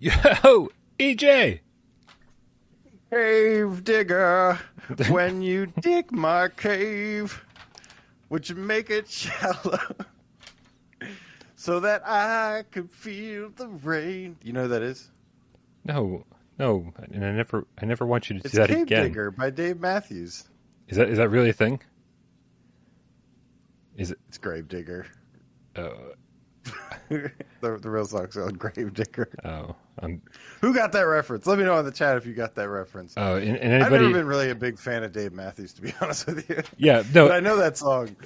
Yo, EJ. Cave digger, when you dig my cave, would you make it shallow so that I could feel the rain? You know who that is? No, no, and I never, I never want you to It's do that Cave again. Digger by Dave Matthews. Is that is that really a thing? Is it? It's Grave Digger. Uh, the, the real song's called Grave Digger. oh, um, Who got that reference? Let me know in the chat if you got that reference. oh, and, and I've anybody? never been really a big fan of Dave Matthews, to be honest with you. yeah, no. But I know that song.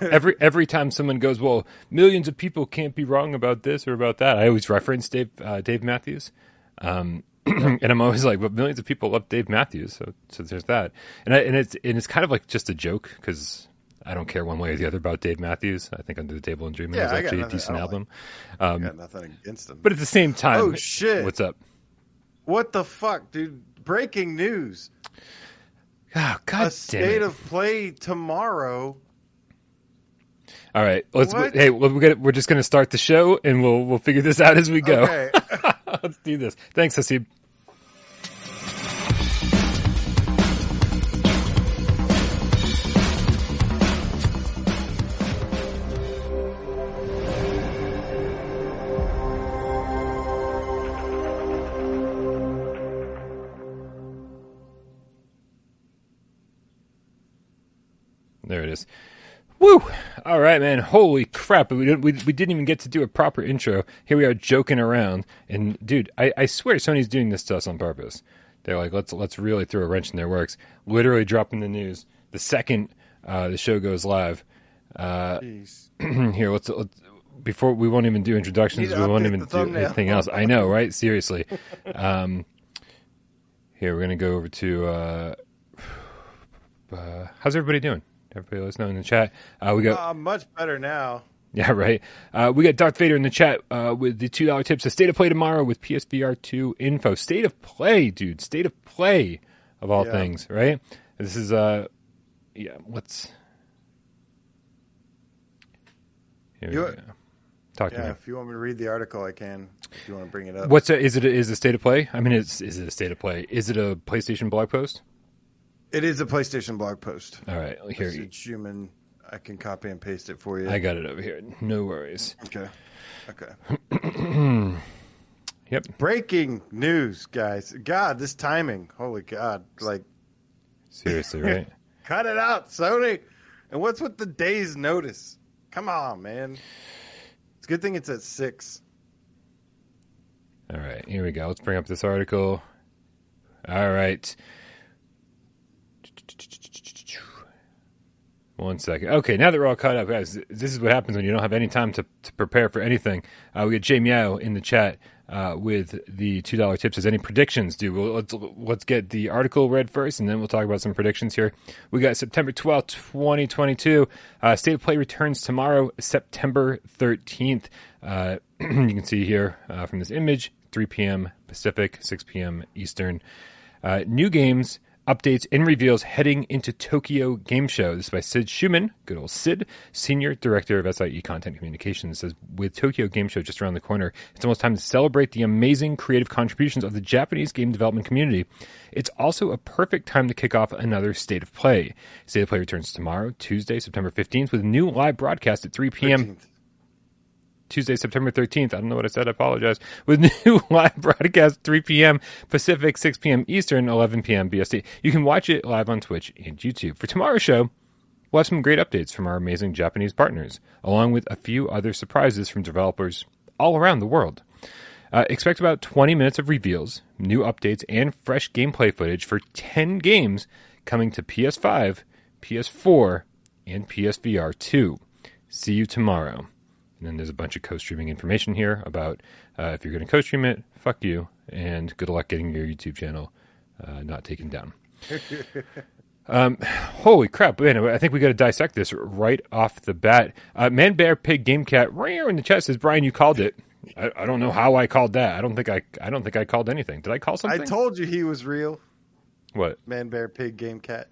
every every time someone goes, well, millions of people can't be wrong about this or about that. I always reference Dave uh, Dave Matthews, um, and I'm always like, but millions of people love Dave Matthews, so so there's that. And I, and it's and it's kind of like just a joke because I don't care one way or the other about Dave Matthews. I think Under the Table and Dreaming Yeah, is actually a nothing- I decent album, I um, got nothing against him. but at the same time, Oh, shit. what's up? what the fuck, dude? Breaking news. Oh, God a damn state it! of play tomorrow. All right, let's. What? Hey, we're gonna, we're just going to start the show, and we'll we'll figure this out as we go. Okay. let's do this. Thanks, Hasib. Is. Woo! All right, man. Holy crap! We didn't we, we didn't even get to do a proper intro. Here we are joking around, and dude, I, I swear Sony's doing this to us on purpose. They're like, let's let's really throw a wrench in their works. Literally dropping the news the second uh, the show goes live. Uh, here, let's, let's before we won't even do introductions. We won't even do anything else. I know, right? Seriously. Um, here we're gonna go over to. Uh, uh, how's everybody doing? Everybody, let us know in the chat. Uh, we got Uh, much better now. yeah, right. Uh, we got Darth Vader in the chat uh, with the two dollar tips. A state of play tomorrow with PSVR two info. State of play, dude. State of play of all Yeah. things, right? This is uh, yeah. What's here? we go. Talk to Yeah, me. if you want me to read the article, I can. If you want to bring it up. What's a, is it? A, is it a state of play? I mean, it's is it a state of play? Is it a PlayStation blog post? It is a PlayStation blog post. All right, here. It's human. I can copy and paste it for you. I got it over here. No worries. okay. Okay. Yep. Breaking news, guys. God, this timing. Holy God. Like, Seriously, right? cut it out, Sony. And what's with the day's notice? Come on, man. It's a good thing it's at six. All right, here we go. Let's bring up this article. All right. One second. Okay, now that we're all caught up, guys, this is what happens when you don't have any time to, to prepare for anything. Uh, we got Jay Meow in the chat uh, with the two dollar tips. Has any predictions? Do well, let's let's get the article read first, and then we'll talk about some predictions here. We got September twelfth, twenty twenty two. Uh, State of Play returns tomorrow, September thirteenth. Uh, you can see here uh, from this image, three p.m. Pacific, six p.m. Eastern. Uh, new games, updates, and reveals heading into Tokyo Game Show. This is by Sid Shuman, good old Sid, Senior Director of SIE Content Communications. Says, with Tokyo Game Show just around the corner, it's almost time to celebrate the amazing creative contributions of the Japanese game development community. It's also a perfect time to kick off another State of Play. State of Play returns tomorrow, Tuesday, September 15th, with a new live broadcast at 3 p.m. 13th. Tuesday, September 13th. I don't know what I said. I apologize. With new live broadcast 3 p.m. Pacific, 6 p.m. Eastern, 11 p.m. BST. You can watch it live on Twitch and YouTube. For tomorrow's show, we'll have some great updates from our amazing Japanese partners, along with a few other surprises from developers all around the world. Uh, expect about 20 minutes of reveals, new updates, and fresh gameplay footage for 10 games coming to PS5, PS4, and PSVR 2. See you tomorrow. And then there's a bunch of co-streaming information here about uh, if you're going to co-stream it, fuck you, and good luck getting your YouTube channel uh, not taken down. um, holy crap! Man, I think we got to dissect this right off the bat. Uh, Man, bear, pig, game, cat. Rare in the chat says Brian, you called it. I, I don't know how I called that. I don't think I. I don't think I called anything. Did I call something? I told you he was real. what? Man, bear, pig, game, cat.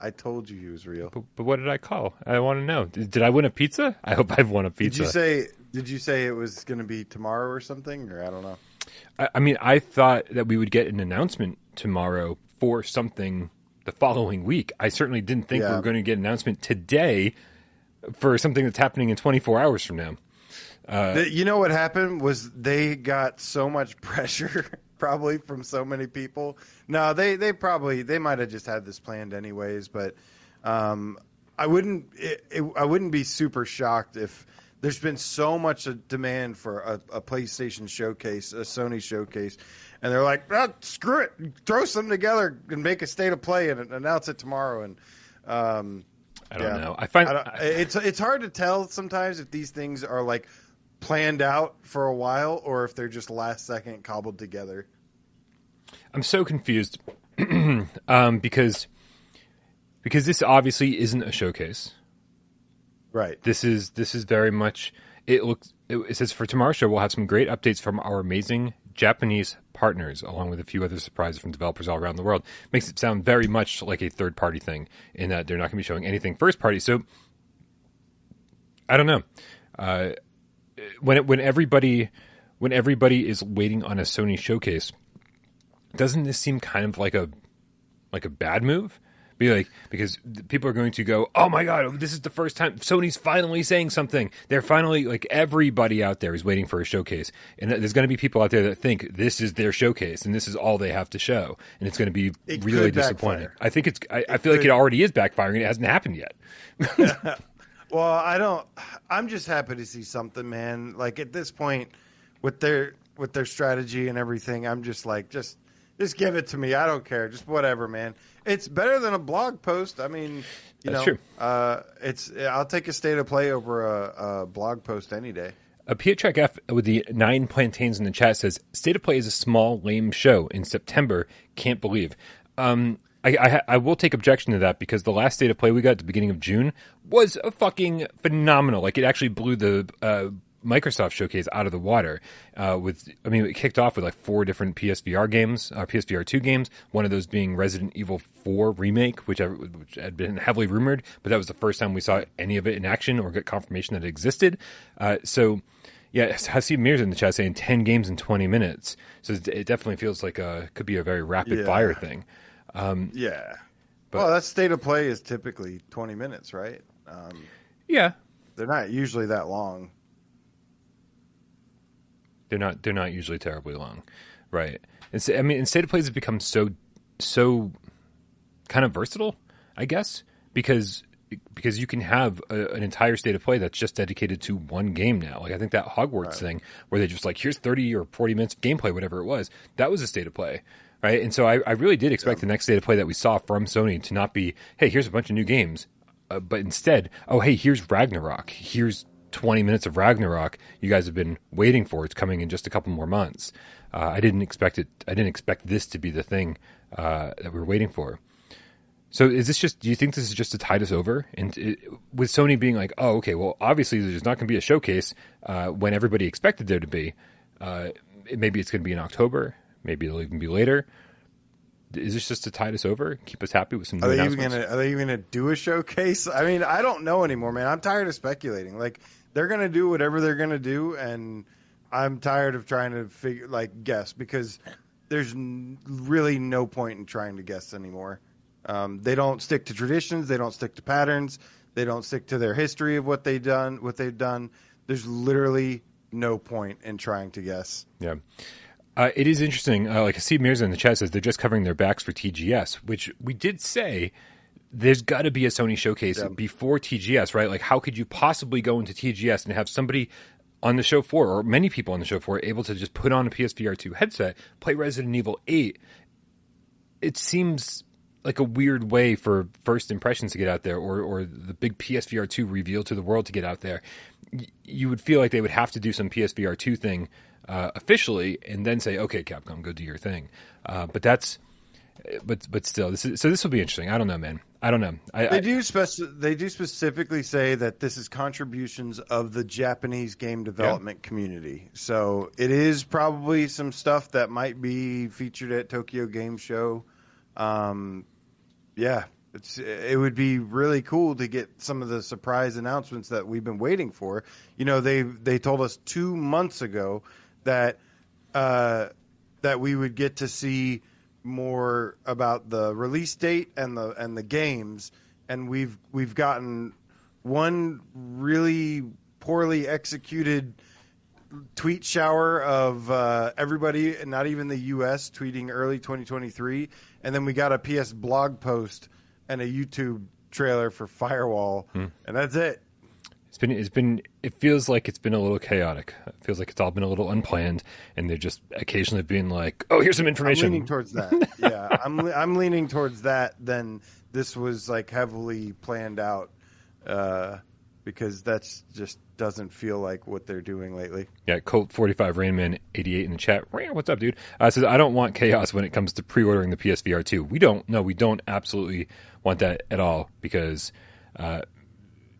I told you he was real. But, but what did I call? I want to know. Did, did I win a pizza? I hope I've won a pizza. Did you say? Did you say it was going to be tomorrow or something? Or I don't know. I, I mean, I thought that we would get an announcement tomorrow for something the following week. I certainly didn't think we were going to get an announcement today for something that's happening in 24 hours from now. Uh, the- you know what happened was they got so much pressure probably from so many people. No, they they probably they might have just had this planned anyways, but um, I wouldn't it, it, I wouldn't be super shocked if there's been so much a demand for a, a PlayStation showcase, a Sony showcase, and they're like, "Ah, screw it, throw something together and make a state of play and announce it tomorrow. And um, I don't yeah. know. I find I don't, it's it's hard to tell sometimes if these things are like planned out for a while or if they're just last second cobbled together. I'm so confused um, because because this obviously isn't a showcase. Right. This is this is very much. It looks. It, it says for tomorrow's show we'll have some great updates from our amazing Japanese partners, along with a few other surprises from developers all around the world. Makes it sound very much like a third party thing in that they're not going to be showing anything first party. So I don't know. Uh, when it, when everybody when everybody is waiting on a Sony showcase, doesn't this seem kind of like a like a bad move? Be like because people are going to go, oh my god, oh, this is the first time Sony's finally saying something. They're finally like everybody out there is waiting for a showcase, and there's going to be people out there that think this is their showcase and this is all they have to show, and it's going to be It really disappointing. backfire. I think it's. I, I feel like it already is backfiring. It hasn't happened yet. Well, I don't I'm just happy to see something, man. Like at this point with their with their strategy and everything, I'm just like just just give it to me. I don't care. Just whatever, man. It's better than a blog post. I mean, you That's know, true. uh it's I'll take a state of play over a, a blog post any day. A Pietrek F with the nine plantains in the chat says, "State of Play is a small, lame show in September. Can't believe." Um, I, I, I will take objection to that because the last State of Play we got at the beginning of June was a fucking phenomenal. Like it actually blew the uh, Microsoft showcase out of the water. Uh, with I mean, it kicked off with like four different PSVR games, uh, PSVR two games. One of those being Resident Evil Four remake, which, I, which had been heavily rumored, but that was the first time we saw any of it in action or get confirmation that it existed. Uh, so. Yeah, Hasib Mir's in the chat saying ten games in twenty minutes. So it it definitely feels like a could be a very rapid Yeah. fire thing. Yeah. But- well, that state of play is typically 20 minutes, right? Um, Yeah, they're not usually that long. they're not they're not usually terribly long, right? And so, I mean, and state of plays have become so so kind of versatile, I guess, because because you can have a, an entire state of play that's just dedicated to one game now. Like I think that Hogwarts thing where they just like here's thirty or forty minutes of gameplay, whatever it was, that was a state of play. Right, and so I, I really did expect the next state of play that we saw from Sony to not be, hey, here's a bunch of new games, uh, but instead, oh, hey, here's Ragnarok. Here's 20 minutes of Ragnarok you guys have been waiting for. It's coming in just a couple more months. Uh, I didn't expect it. I didn't expect this to be the thing uh, that we were waiting for. So is this just? Do you think this is just to tide us over? And it, with Sony being like, oh, okay, well, obviously there's not going to be a showcase uh, when everybody expected there to be. Uh, maybe it's going to be in October. Maybe it'll even be later. Is this just to tide us over, keep us happy with some new Are they even gonna Are they even gonna do a showcase? I mean, I don't know anymore, man. I'm tired of speculating. Like they're gonna do whatever they're gonna do, and I'm tired of trying to figure like guess because there's n- really no point in trying to guess anymore. Um, they don't stick to traditions. They don't stick to patterns. They don't stick to their history of what they've done. What they've done. There's literally no point in trying to guess. Yeah. Uh, it is interesting. Uh, like Steve Mirza in the chat says they're just covering their backs for TGS, which we did say there's got to be a Sony showcase Yeah. before TGS, right? Like, how could you possibly go into TGS and have somebody on the show floor, or many people on the show floor, able to just put on a PSVR 2 headset, play Resident Evil 8? It seems like a weird way for first impressions to get out there, or or the big PSVR 2 reveal to the world to get out there. Y- You would feel like they would have to do some PSVR 2 thing uh, officially, and then say, "Okay, Capcom, go do your thing." Uh, but that's, but but still, this is so. This will be interesting. I don't know, man. I don't know. I, They do spec- They do specifically say that this is contributions of the Japanese game development community. So it is probably some stuff that might be featured at Tokyo Game Show. Um, yeah, it's it would be really cool to get some of the surprise announcements that we've been waiting for. You know, they they told us two months ago that uh, that we would get to see more about the release date and the and the games, and we've we've gotten one really poorly executed tweet shower of uh, everybody, not even the U.S. tweeting early 2023, and then we got a PS blog post and a YouTube trailer for Firewall, and that's it. Been it's been it feels like it's been a little chaotic. It feels like it's all been a little unplanned, and they're just occasionally being like, "Oh, here's some I'm information." leaning towards that. yeah, I'm I'm leaning towards that. Then this was like heavily planned out uh, because that's just doesn't feel like what they're doing lately. Yeah, Colt forty five Rainman eighty eight in the chat. What's up, dude? Uh, says I don't want chaos when it comes to pre ordering the PSVR two. We don't. No, we don't absolutely want that at all because. Uh,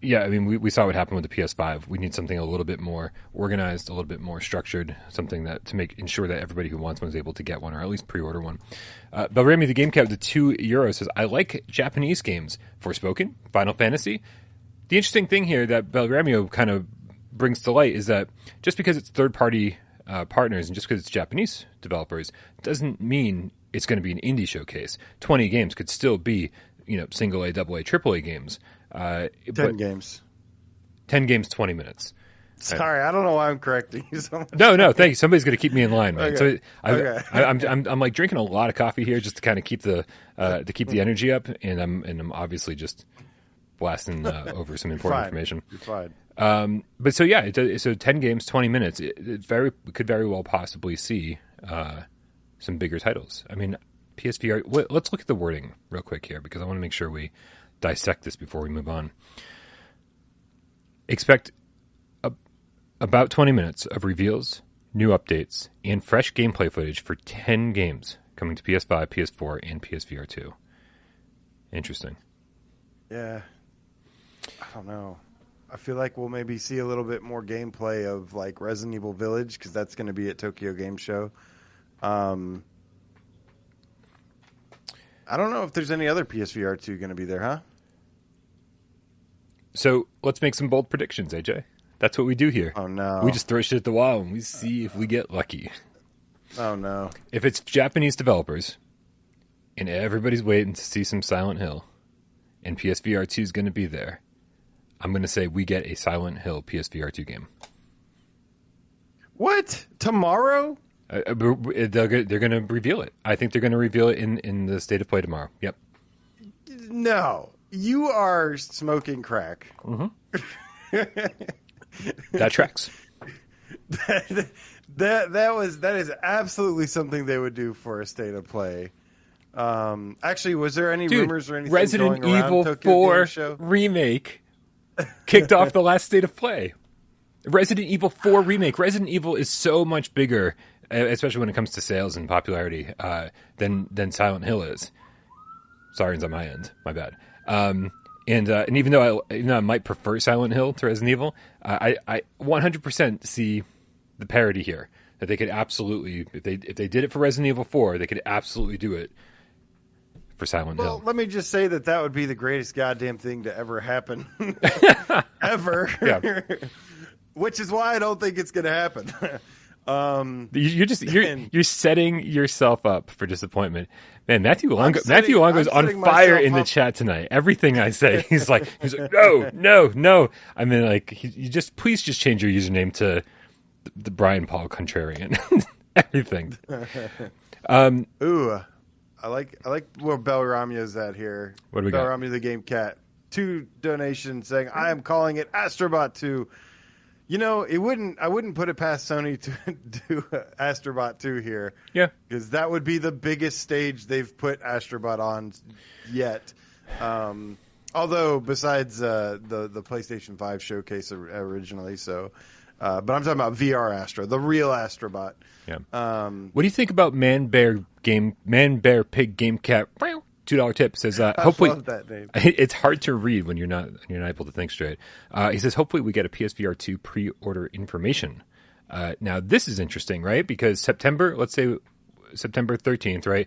yeah, I mean, we, we saw what happened with the PS5. We need something a little bit more organized, a little bit more structured, something that to make ensure that everybody who wants one is able to get one or at least pre-order one. Uh, Belrami, the game cap, the two euros says, "I like Japanese games. Forspoken, Final Fantasy. The interesting thing here that Belramio kind of brings to light is that just because it's third-party uh, partners and just because it's Japanese developers doesn't mean it's going to be an indie showcase. Twenty games could still be, you know, single A, double A, triple A games." Uh, Ten games. 10 games, 20 minutes. Sorry, I don't know why I'm correcting you so much. No, no, thank you. Somebody's going to keep me in line, man. Okay. So I, Okay. I, I'm, I'm, I'm like drinking a lot of coffee here just to kind of keep the, uh, to keep the energy up, and I'm, and I'm obviously just blasting uh, over some important information. You're fine. Um, but so yeah, it, so 10 games, 20 minutes. It, it very could very well possibly see uh, some bigger titles. I mean, PSVR. Let, let's look at the wording real quick here because I want to make sure we dissect this before we move on. Expect a, about 20 minutes of reveals, new updates, and fresh gameplay footage for 10 games coming to PS5, PS4, and PSVR 2. Interesting. Yeah. I don't know. I feel like we'll maybe see a little bit more gameplay of like Resident Evil Village because that's going to be at Tokyo Game Show. Um, I don't know if there's any other PSVR two going to be there, huh? So let's make some bold predictions, AJ. That's what we do here. Oh no! We just throw shit at the wall and we see if we get lucky. oh no! If it's Japanese developers and everybody's waiting to see some Silent Hill and PSVR 2 is going to be there, I'm going to say we get a Silent Hill PSVR 2 game. What tomorrow? Uh, uh, they're they're going to reveal it. I think they're going to reveal it in, in the state of play tomorrow. Yep. No, you are smoking crack. That tracks. that that was that is absolutely something they would do for a state of play. Um, actually, was there any Dude, rumors or anything Resident Evil Tokyo 4 Show? remake kicked off the last state of play. Resident Evil 4 remake. Resident Evil is so much bigger, especially when it comes to sales and popularity, uh, than than Silent Hill is. Sirens on my end. My bad. Um, and uh, and even though I, even though I might prefer Silent Hill to Resident Evil, uh, I I 100% see the parody here that they could absolutely if they if they did it for Resident Evil 4, they could absolutely do it for Silent Well, Hill. let me just say that that would be the greatest goddamn thing to ever happen, ever. Which is why I don't think it's going to happen. um, You- You're just you're And- you're setting yourself up for disappointment, man. Matthew Longo setting- Matthew Longo's I'm on fire in the up. chat tonight. Everything I say, he's like he's like no no no. I mean like he, you just please just change your username to the, the Brian Paul Contrarian. Everything. ooh, I like I like where Belramio's at here. What do we got? Belramio the Game Cat. Two donations saying I am calling it Astrobot Two. You know, it wouldn't. I wouldn't put it past Sony to do Astrobot Two here. Yeah. because that would be the biggest stage they've put Astrobot on yet. Um, although besides uh, the the PlayStation Five showcase originally, so. Uh, but I'm talking about VR Astro, the real Astrobot. Yeah. Um, What do you think about Man Bear Game Man Bear Pig Game Cat? Two dollar tip says uh, hopefully. It's hard to read when you're not you're not able to think straight. Uh, he says, hopefully we get a PSVR two pre-order information. Uh, now this is interesting, right? Because September, let's say September thirteenth, right?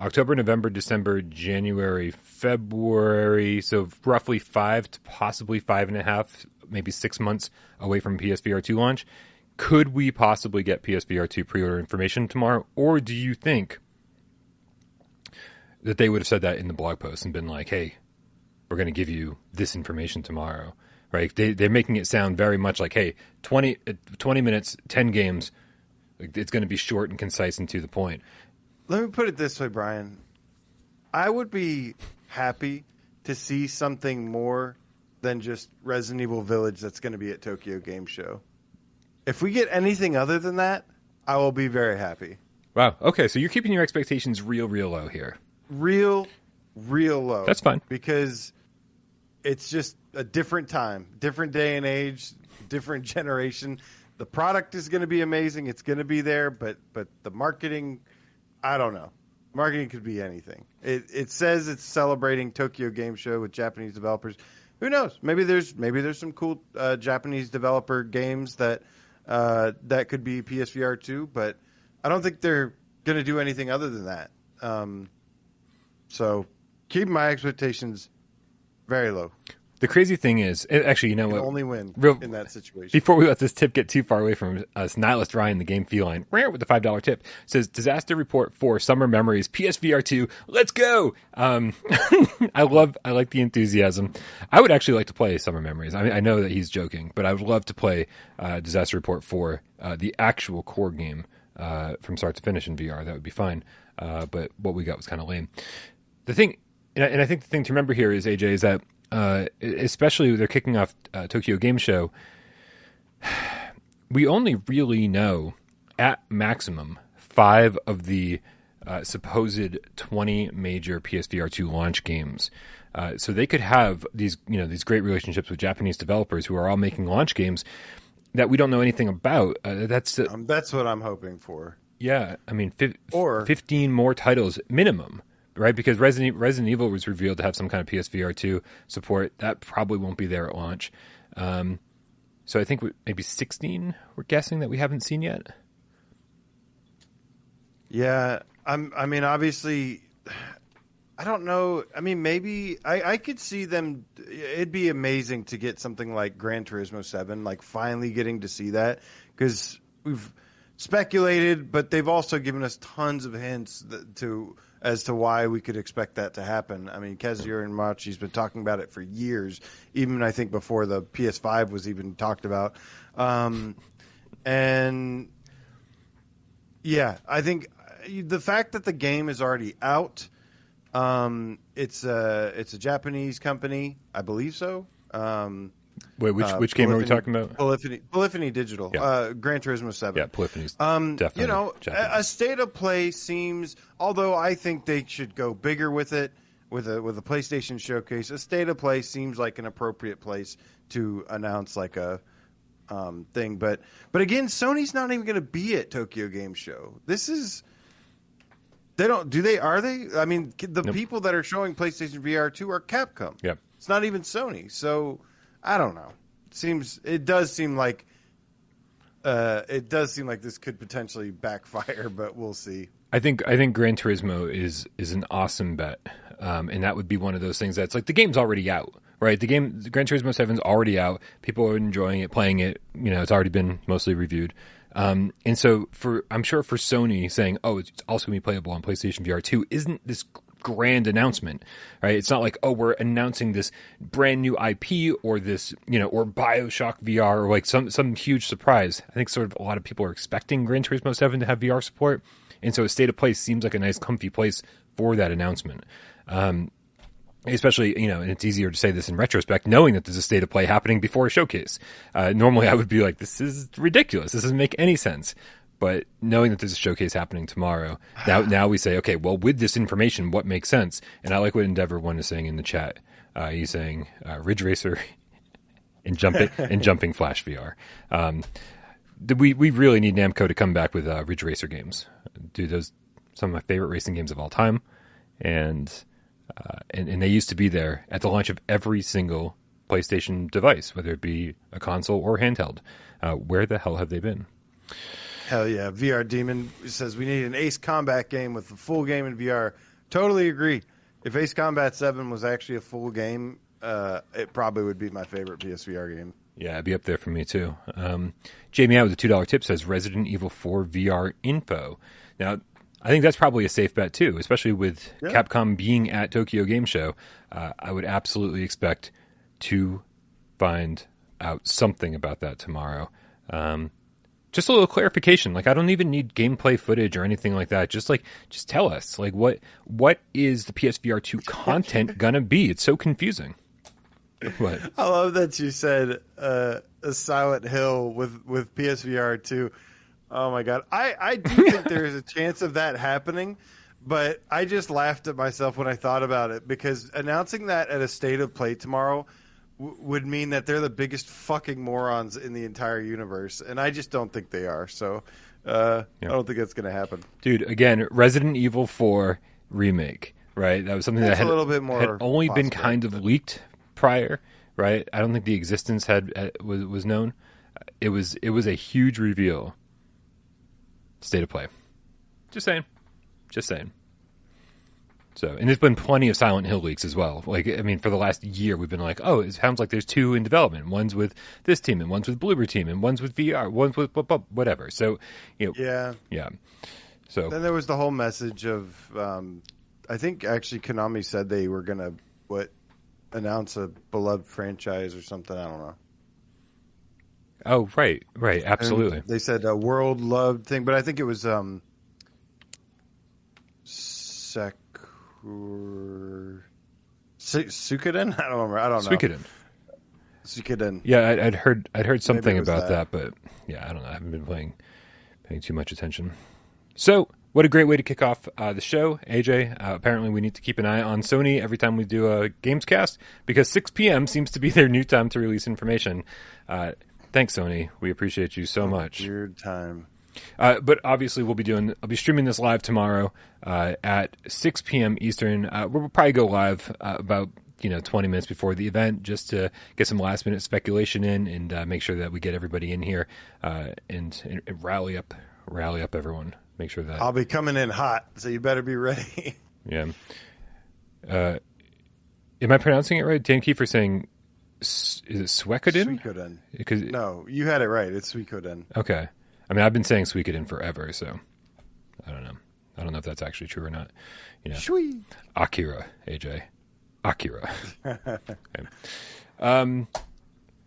October, November, December, January, February. So roughly five to possibly five and a half, maybe six months away from PSVR two launch. could we possibly get PSVR 2 pre order information tomorrow? Or do you think that they would have said that in the blog post and been like, hey, we're going to give you this information tomorrow? Right? They, they're making it sound very much like, hey, 20, uh, 20 minutes, 10 games. It's going to be short and concise and to the point. Let me put it this way, Brian. I would be happy to see something more than just Resident Evil Village that's going to be at Tokyo Game Show. If we get anything other than that, I will be very happy. Wow. Okay, so you're keeping your expectations real, real low here. Real, real low. That's fine. Because it's just a different time, different day and age, different generation. The product is going to be amazing. It's going to be there, but but the marketing, I don't know. Marketing could be anything. It it says it's celebrating Tokyo Game Show with Japanese developers. Who knows? Maybe there's maybe there's some cool uh, Japanese developer games that uh, that could be PSVR two, but I don't think they're going to do anything other than that. Um, so keep my expectations very low. The crazy thing is, eh, actually, you know You what? only win Real- in that situation. Before we let this tip get too far away from us, Nihilist Ryan, the game feline, with the five dollar tip says disaster report for summer memories PSVR two. Let's go. Um, I love, I like the enthusiasm. I would actually like to play summer memories. I mean, I know that he's joking, but I would love to play uh, disaster report for uh, the actual core game uh, from start to finish in VR. That would be fine. Uh, but what we got was kind of lame. The thing, and I, and I think the thing to remember here is AJ is that uh, especially they're kicking off uh, Tokyo Game Show. We only really know at maximum five of the uh, supposed twenty major PSVR two launch games. Uh, so they could have these, you know, these great relationships with Japanese developers who are all making launch games that we don't know anything about. Uh, that's uh, um, that's what I'm hoping for. yeah, I mean, fi- Or- 15 more titles minimum, right? Because Resident, Resident Evil was revealed to have some kind of PSVR 2 support. That probably won't be there at launch. Um, so I think we, maybe 16 we're guessing that we haven't seen yet. Yeah, I'm. I mean, obviously, I don't know. I mean, maybe I, I could see them. It'd be amazing to get something like Gran Turismo Seven, like finally getting to see that because we've speculated, but they've also given us tons of hints that, to as to why we could expect that to happen. I mean, Kazunori Yamauchi's been talking about it for years, even I think before the PS5 was even talked about. Um, and yeah, I think uh, the fact that the game is already out, um, it's a it's a Japanese company, I believe so. Um, Wait, which uh, which game are we talking about? Polyphony, Polyphony Digital, Yeah. uh, Gran Turismo Seven. Yeah, Polyphony's Um, definitely. you know, a, a state of play seems. Although I think they should go bigger with it, with a with a PlayStation showcase. A state of play seems like an appropriate place to announce like a um, thing. But but again, Sony's not even going to be at Tokyo Game Show. This is. They don't do they are they? I mean, the Nope. people that are showing PlayStation VR two are Capcom. Yep. It's not even Sony. So I don't know. Seems it does seem like uh, it does seem like this could potentially backfire, but we'll see. I think I think Gran Turismo is is an awesome bet, um, and that would be one of those things that's like the game's already out, right? The game Gran Turismo Seven's already out. People are enjoying it, playing it. You know, it's already been mostly reviewed, um, and so for I'm sure for Sony saying, oh, it's also going to be playable on PlayStation VR two, isn't this grand announcement, right? It's not like, oh, we're announcing this brand new IP or this, you know, or Bioshock VR or like some some huge surprise. I think sort of a lot of people are expecting Gran Turismo Seven to have VR support, and so a state of play seems like a nice, comfy place for that announcement. Um, especially, you know, and it's easier to say this in retrospect, knowing that there's a state of play happening before a showcase. Uh, normally, I would be like, this is ridiculous. This doesn't make any sense. But knowing that there's a showcase happening tomorrow, now now we say, okay, well, with this information, what makes sense? And I like what Endeavor One is saying in the chat. Uh, he's saying uh, Ridge Racer and jumping and jumping Flash VR. Um, we we really need Namco to come back with uh, Ridge Racer games. Dude, those some of my favorite racing games of all time, and uh, and and they used to be there at the launch of every single PlayStation device, whether it be a console or handheld. Uh, where the hell have they been? Hell yeah, VR Demon says we need an Ace Combat game with a full game in VR. Totally agree. If Ace Combat Seven was actually a full game, uh, it probably would be my favorite PSVR game. Yeah, it'd be up there for me too. Um, Jamie out with a two dollar tip says Resident Evil Four VR info. Now, I think that's probably a safe bet too, especially with Yeah. Capcom being at Tokyo Game Show. Uh, I would absolutely expect to find out something about that tomorrow. Um, just a little clarification. Like, I don't even need gameplay footage or anything like that. Just like, just tell us, like, what what is the PSVR two content gonna be? It's so confusing. What? I love that you said uh, a Silent Hill with with PSVR two. Oh my god, I I do think there is a chance of that happening, but I just laughed at myself when I thought about it because announcing that at a state of play tomorrow w- would mean that they're the biggest fucking morons in the entire universe, and I just don't think they are. So uh, Yeah. I don't think that's going to happen. dude again resident evil 4 remake right? That was something That's that a had, little bit more had only been kind of leaked prior right? I don't think the existence had uh, was, was known. It was it was a huge reveal. State of play. Just saying. Just saying so and there's been plenty of silent hill leaks as well like i mean for the last year we've been like oh it sounds like there's two in development one's with this team and one's with bloober team and one's with vr one's with whatever so you know Yeah. yeah so Then there was the whole message of, um, I think actually Konami said they were gonna what announce a beloved franchise or something. I don't know. Oh, right, right, And absolutely. they said a world loved thing, but I think it was um, Su- Suikoden? I don't remember. I don't know. Suikoden. Suikoden. Yeah, I, I'd heard I'd heard something about that. that. but yeah, I don't know. I haven't been playing paying too much attention. So, what a great way to kick off uh, the show, AJ. Uh, apparently, we need to keep an eye on Sony every time we do a games cast because 6 p.m. seems to be their new time to release information. Uh, thanks, Sony. We appreciate you so much. Weird time. Uh, but obviously, we'll be doing. I'll be streaming this live tomorrow uh, at 6 p.m. Eastern. Uh, we'll probably go live uh, about you know 20 minutes before the event just to get some last minute speculation in and uh, make sure that we get everybody in here uh, and, and, rally up rally up everyone. Make sure that I'll be coming in hot, so you better be ready. yeah. Uh, am I pronouncing it right? Dan Kiefer saying is it Suikoden? Suikoden. Because No, you had it right. It's Suikoden. Okay. I mean, I've been saying Suikoden forever, so I don't know. I don't know if that's actually true or not. You know, Shui. Akira, AJ, Akira. Okay. Um,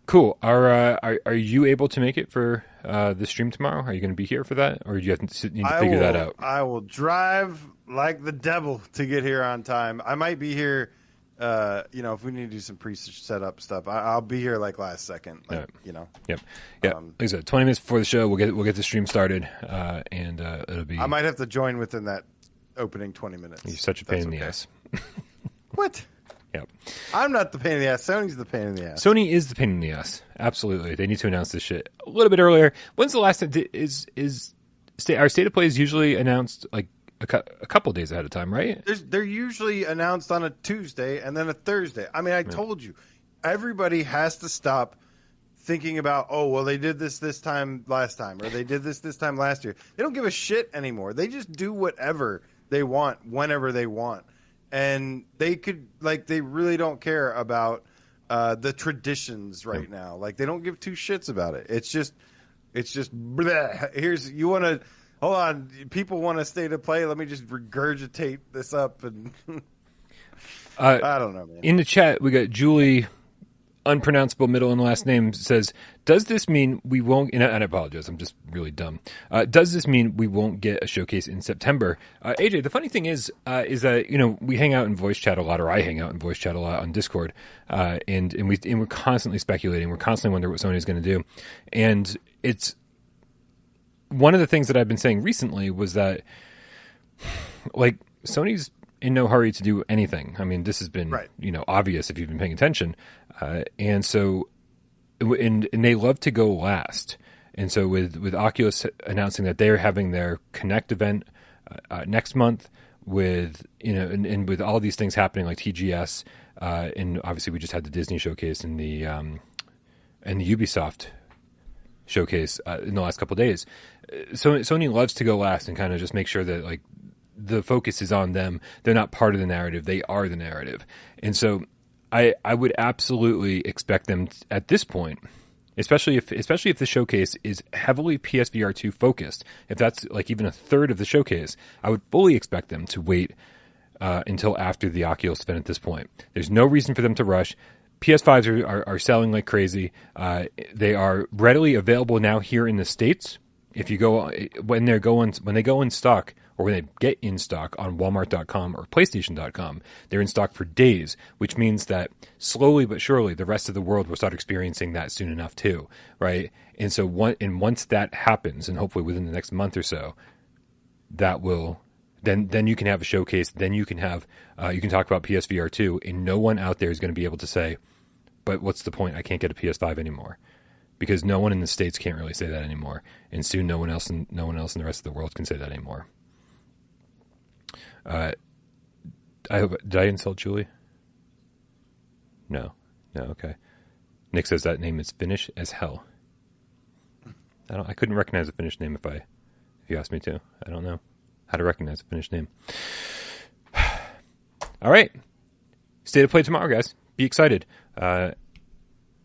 cool. Are, uh, are are you able to make it for uh, the stream tomorrow? Are you going to be here for that, or do you have to sit, need to I figure will, that out? I will drive like the devil to get here on time. I might be here. Uh, you know, if we need to do some pre-setup stuff, I, I'll be here like last second. Like, Yeah. you know, Yep. Yeah. um, like I said, twenty minutes before the show, we'll get we'll get the stream started, uh, and uh, it'll be. I might have to join within that opening twenty minutes. You're such a pain in the okay. ass. What? Yep. I'm not the pain in the ass. Sony's the pain in the ass. Sony is the pain in the ass. Absolutely, they need to announce this shit a little bit earlier. When's the last time is is our state of play is usually announced like a, cou- a couple days ahead of time, right? There's, they're usually announced on a Tuesday and then a Thursday. I mean, I told you, everybody has to stop thinking about, oh, well, they did this this time last time, or they did this this time last year. They don't give a shit anymore. They just do whatever they want whenever they want, and they could like they really don't care about uh, the traditions right now. Like they don't give two shits about it. It's just, it's just. Bleh. Here's you want to. Hold on, people want to stay to play. Let me just regurgitate this up, and Uh, I don't know, man. in the chat, we got Julie, unpronounceable middle and last name says, "Does this mean we won't?" And I, and I apologize, I'm just really dumb. Uh, does this mean we won't get a showcase in September? Uh, AJ, the funny thing is, uh, is that you know we hang out in voice chat a lot, or I hang out in voice chat a lot on Discord, uh, and and we and we're constantly speculating. We're constantly wondering what Sony's going to do, and it's one of the things that I've been saying recently was that like Sony's in no hurry to do anything. I mean, this has been Right. you know obvious if you've been paying attention, uh, and so and and they love to go last. And so with with Oculus announcing that they're having their Connect event uh, uh, next month, with you know, and, and with all these things happening like TGS, uh, and obviously we just had the Disney showcase and the um, and the Ubisoft showcase uh, in the last couple of days. So Sony loves to go last and kind of just make sure that like the focus is on them. They're not part of the narrative; they are the narrative. And so, I I would absolutely expect them t- at this point especially if especially if the showcase is heavily PSVR two focused. If that's like even a third of the showcase, I would fully expect them to wait uh, until after the Oculus event. At this point, there's no reason for them to rush. PS5s are, are, are selling like crazy. Uh, they are readily available now here in the states. If you go when they're going when they go in stock or when they get in stock on Walmart.com or PlayStation.com, they're in stock for days, which means that slowly but surely the rest of the world will start experiencing that soon enough too, right? And so one and once that happens, and hopefully within the next month or so, that will then then you can have a showcase. Then you can have uh, you can talk about PSVR two, and no one out there is going to be able to say, "But what's the point? I can't get a PS5 anymore." Because no one in the states can't really say that anymore, and soon no one else in no one else in the rest of the world can say that anymore. Uh, I hope did I insult Julie? No, no, okay. Nick says that name is Finnish as hell. I don't. I couldn't recognize a Finnish name if I, if you asked me to. I don't know how to recognize a Finnish name. All right, state of play tomorrow, guys. Be excited. Uh,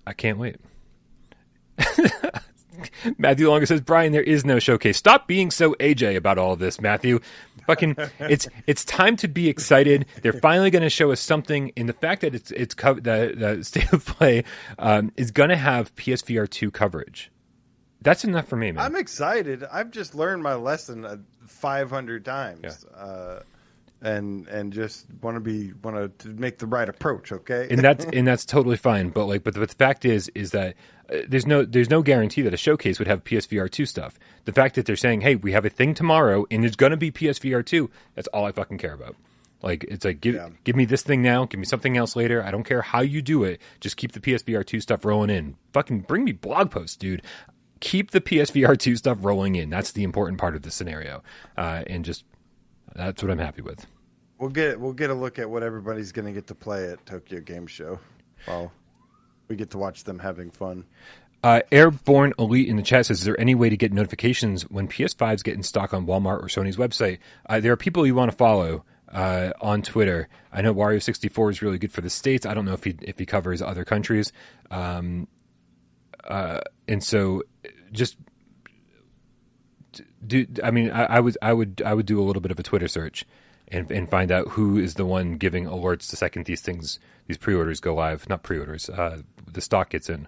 I can't wait. Matthew Longa says, Brian, there is no showcase. Stop being so AJ about all this, Matthew. Fucking, it's it's time to be excited. They're finally going to show us something. In the fact that it's it's co- the, the state of play um, is going to have PSVR two coverage. That's enough for me, man. I'm excited. I've just learned my lesson uh, 500 times. Yeah. Uh, and and just want to be want to make the right approach, okay? and that's and that's totally fine. But like, but the, the fact is, is that there's no there's no guarantee that a showcase would have PSVR two stuff. The fact that they're saying, hey, we have a thing tomorrow, and there's gonna be PSVR two. That's all I fucking care about. Like it's like give Yeah. give me this thing now, give me something else later. I don't care how you do it. Just keep the PSVR two stuff rolling in. Fucking bring me blog posts, dude. Keep the PSVR two stuff rolling in. That's the important part of the scenario, uh, and just that's what I'm happy with. We'll get we'll get a look at what everybody's going to get to play at Tokyo Game Show. Well, we get to watch them having fun. Uh, Airborne Elite in the chat says, "Is there any way to get notifications when PS5s get in stock on Walmart or Sony's website?" Uh, there are people you want to follow uh, on Twitter. I know Wario64 is really good for the states. I don't know if he if he covers other countries, um, uh, and so just do. I mean, I, I would I would I would do a little bit of a Twitter search and and find out who is the one giving alerts the second these things these pre-orders go live. Not pre-orders. Uh, the stock gets in.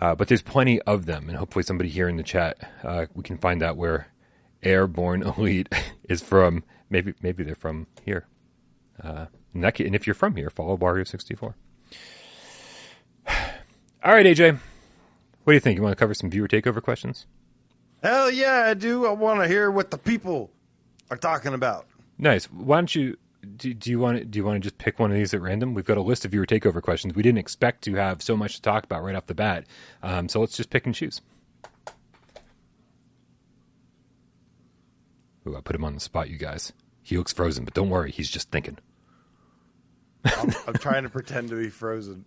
Uh, but there's plenty of them, and hopefully somebody here in the chat uh, we can find out where Airborne Elite is from. Maybe maybe they're from here. Uh, and, that, and if you're from here, follow Wario64. All right, AJ, what do you think? You want to cover some viewer takeover questions? Hell yeah, I do. I want to hear what the people are talking about. Nice. Why don't you? Do, do you want to, do you want to just pick one of these at random? We've got a list of viewer takeover questions. We didn't expect to have so much to talk about right off the bat, um, so let's just pick and choose. Ooh, I put him on the spot, you guys. He looks frozen, but don't worry, he's just thinking. I'm, I'm trying to pretend to be frozen.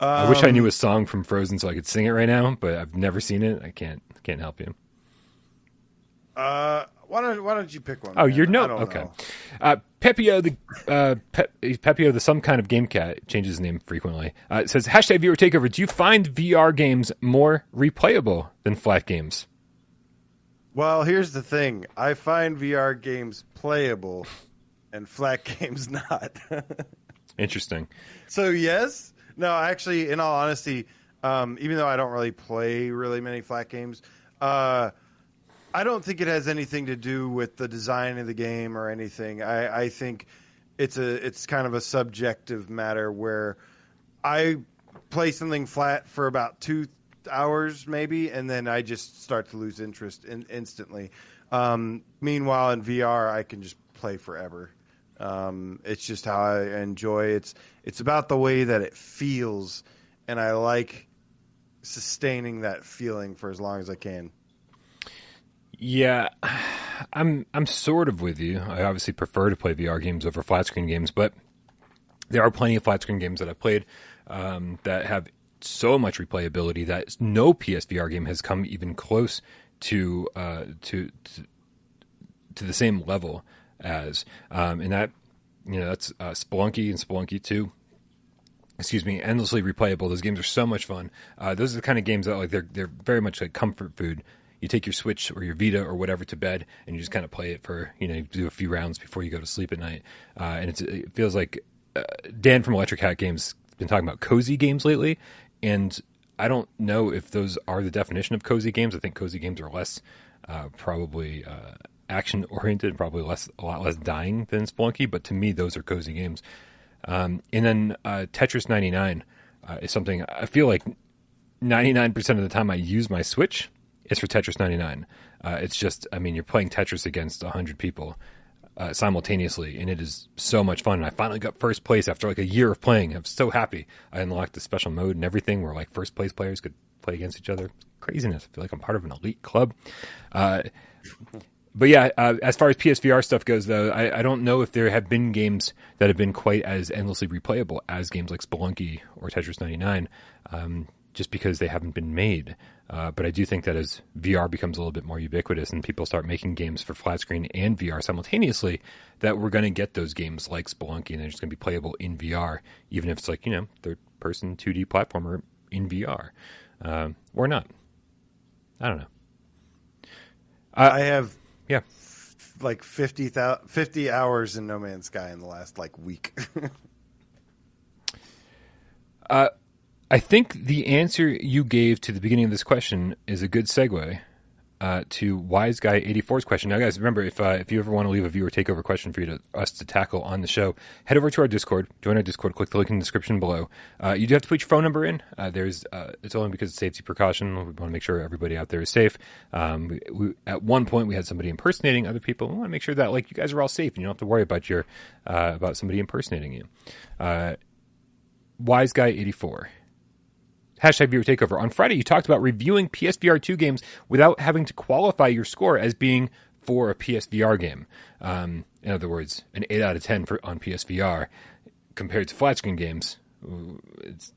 I wish I knew a song from Frozen so I could sing it right now, but I've never seen it. I can't can't help you. Uh, why don't Why don't you pick one? Oh, man? you're no okay. Uh, Pepio the uh, Pe- Pepio the some kind of game cat changes his name frequently. Uh, it says hashtag viewer takeover. Do you find VR games more replayable than flat games? Well, here's the thing. I find VR games playable, and flat games not. Interesting. so yes, no. Actually, in all honesty, um, even though I don't really play really many flat games, uh, I don't think it has anything to do with the design of the game or anything. I, I think it's a it's kind of a subjective matter where I play something flat for about two hours maybe, and then I just start to lose interest in, instantly. Um, meanwhile, in VR, I can just play forever. Um, it's just how I enjoy. It's it's about the way that it feels, and I like sustaining that feeling for as long as I can. Yeah, I'm I'm sort of with you. I obviously prefer to play VR games over flat screen games, but there are plenty of flat screen games that I've played um, that have so much replayability that no PSVR game has come even close to uh, to, to to the same level as, um, and that you know that's uh, and Spelunky Two. excuse me, endlessly replayable. Those games are so much fun. Uh, those are the kind of games that like they're they're very much like comfort food. You take your Switch or your Vita or whatever to bed, and you just kind of play it for you know do a few rounds before you go to sleep at night. Uh, and it feels like uh, Dan from Electric Hat Games been talking about cozy games lately, and I don't know if those are the definition of cozy games. I think cozy games are less uh, probably uh, action oriented, probably less a lot less dying than Spelunky. But to me, those are cozy games. Um, and then uh, Tetris 99 uh, is something I feel like 99% of the time I use my Switch is for Tetris 99. Uh, it's just, I mean, you're playing Tetris against 100 people uh, simultaneously, and it is so much fun. And I finally got first place after like a year of playing. I'm so happy. I unlocked the special mode and everything where like first place players could play against each other. Craziness. I feel like I'm part of an elite club. Uh, but yeah, uh, as far as PSVR stuff goes, though, I, I, don't know if there have been games that have been quite as endlessly replayable as games like Spelunky or Tetris 99, um, just because they haven't been made. Uh, but I do think that as VR becomes a little bit more ubiquitous and people start making games for flat screen and VR simultaneously, that we're going to get those games like Spelunky and they're just going to be playable in VR, even if it's like, you know, third person 2D platformer in VR um, or not. I don't know. Uh, I have yeah. Like 50, 50 hours in No Man's Sky in the last like week. uh, I think the answer you gave to the beginning of this question is a good segue uh, to Wise Guy 84's question. Now, guys, remember if uh, if you ever want to leave a viewer takeover question for you to us to tackle on the show, head over to our Discord, join our Discord, click the link in the description below. Uh, you do have to put your phone number in. Uh, there's uh, it's only because of safety precaution. We want to make sure everybody out there is safe. Um, we, we, at one point, we had somebody impersonating other people. We want to make sure that like you guys are all safe and you don't have to worry about your uh, about somebody impersonating you. Wise Guy 84 hashtag viewer takeover. On Friday, you talked about reviewing PSVR 2 games without having to qualify your score as being for a PSVR game. Um, in other words, an 8 out of 10 for, on PSVR compared to flat screen games. It's,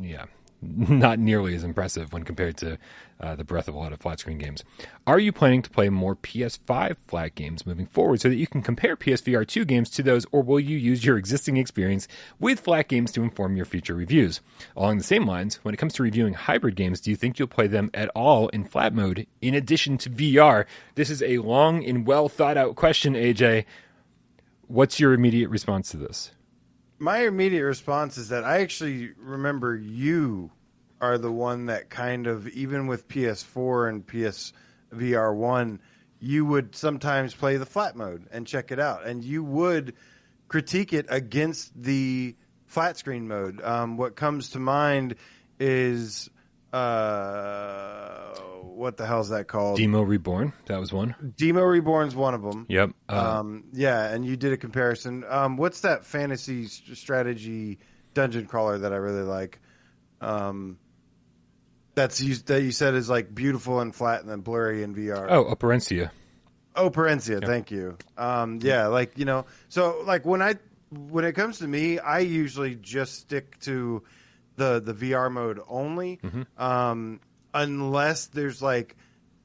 yeah, not nearly as impressive when compared to uh, the breadth of a lot of flat screen games. Are you planning to play more PS5 flat games moving forward so that you can compare PSVR 2 games to those, or will you use your existing experience with flat games to inform your future reviews? Along the same lines, when it comes to reviewing hybrid games, do you think you'll play them at all in flat mode in addition to VR? This is a long and well thought out question, AJ. What's your immediate response to this? My immediate response is that I actually remember you are the one that kind of even with PS4 and PSVR one, you would sometimes play the flat mode and check it out, and you would critique it against the flat screen mode. Um, what comes to mind is uh, what the hell's that called? Deemo Reborn. That was one. Deemo Reborn's one of them. Yep. Uh, um, yeah, and you did a comparison. Um, what's that fantasy strategy dungeon crawler that I really like? Um, that's you, that you said is like beautiful and flat and then blurry in VR. Oh, Operencia. Operencia, yep. thank you. Um, yeah, like you know, so like when I when it comes to me, I usually just stick to the the VR mode only, mm-hmm. um, unless there's like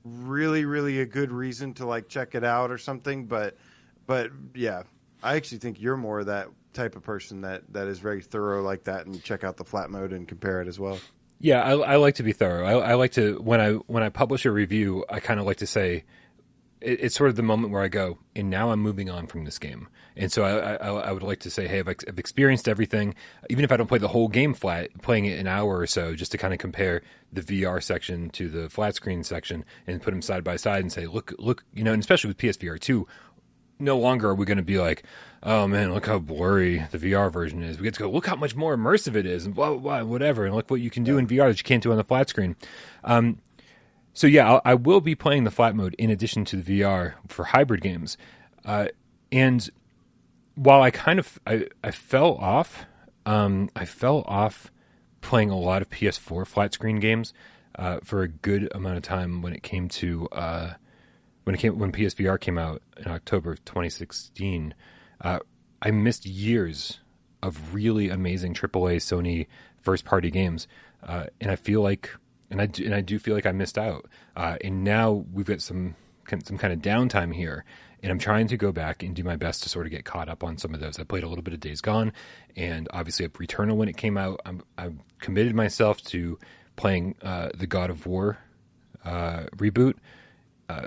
really really a good reason to like check it out or something. But but yeah, I actually think you're more that type of person that that is very thorough like that and check out the flat mode and compare it as well. Yeah, I, I like to be thorough. I, I, like to when I when I publish a review, I kind of like to say it, it's sort of the moment where I go, and now I'm moving on from this game. And so I, I, I would like to say, hey, I've, I've, experienced everything, even if I don't play the whole game flat, playing it an hour or so, just to kind of compare the VR section to the flat screen section and put them side by side and say, look, look, you know, and especially with PSVR two, no longer are we going to be like, oh man, look how blurry the VR version is. We get to go, look how much more immersive it is, and blah blah blah, whatever, and look what you can do in VR that you can't do on the flat screen. Um, so yeah, I'll, I will be playing the flat mode in addition to the VR for hybrid games, uh, and while I kind of I, I fell off, um, I fell off playing a lot of PS4 flat screen games uh, for a good amount of time when it came to uh, when it came when PSVR came out in October of 2016. Uh, I missed years of really amazing AAA Sony first party games, uh, and I feel like and I do, and I do feel like I missed out. Uh, and now we've got some some kind of downtime here, and I'm trying to go back and do my best to sort of get caught up on some of those. I played a little bit of Days Gone, and obviously Returnal when it came out. I'm, I've committed myself to playing uh, the God of War uh, reboot, uh,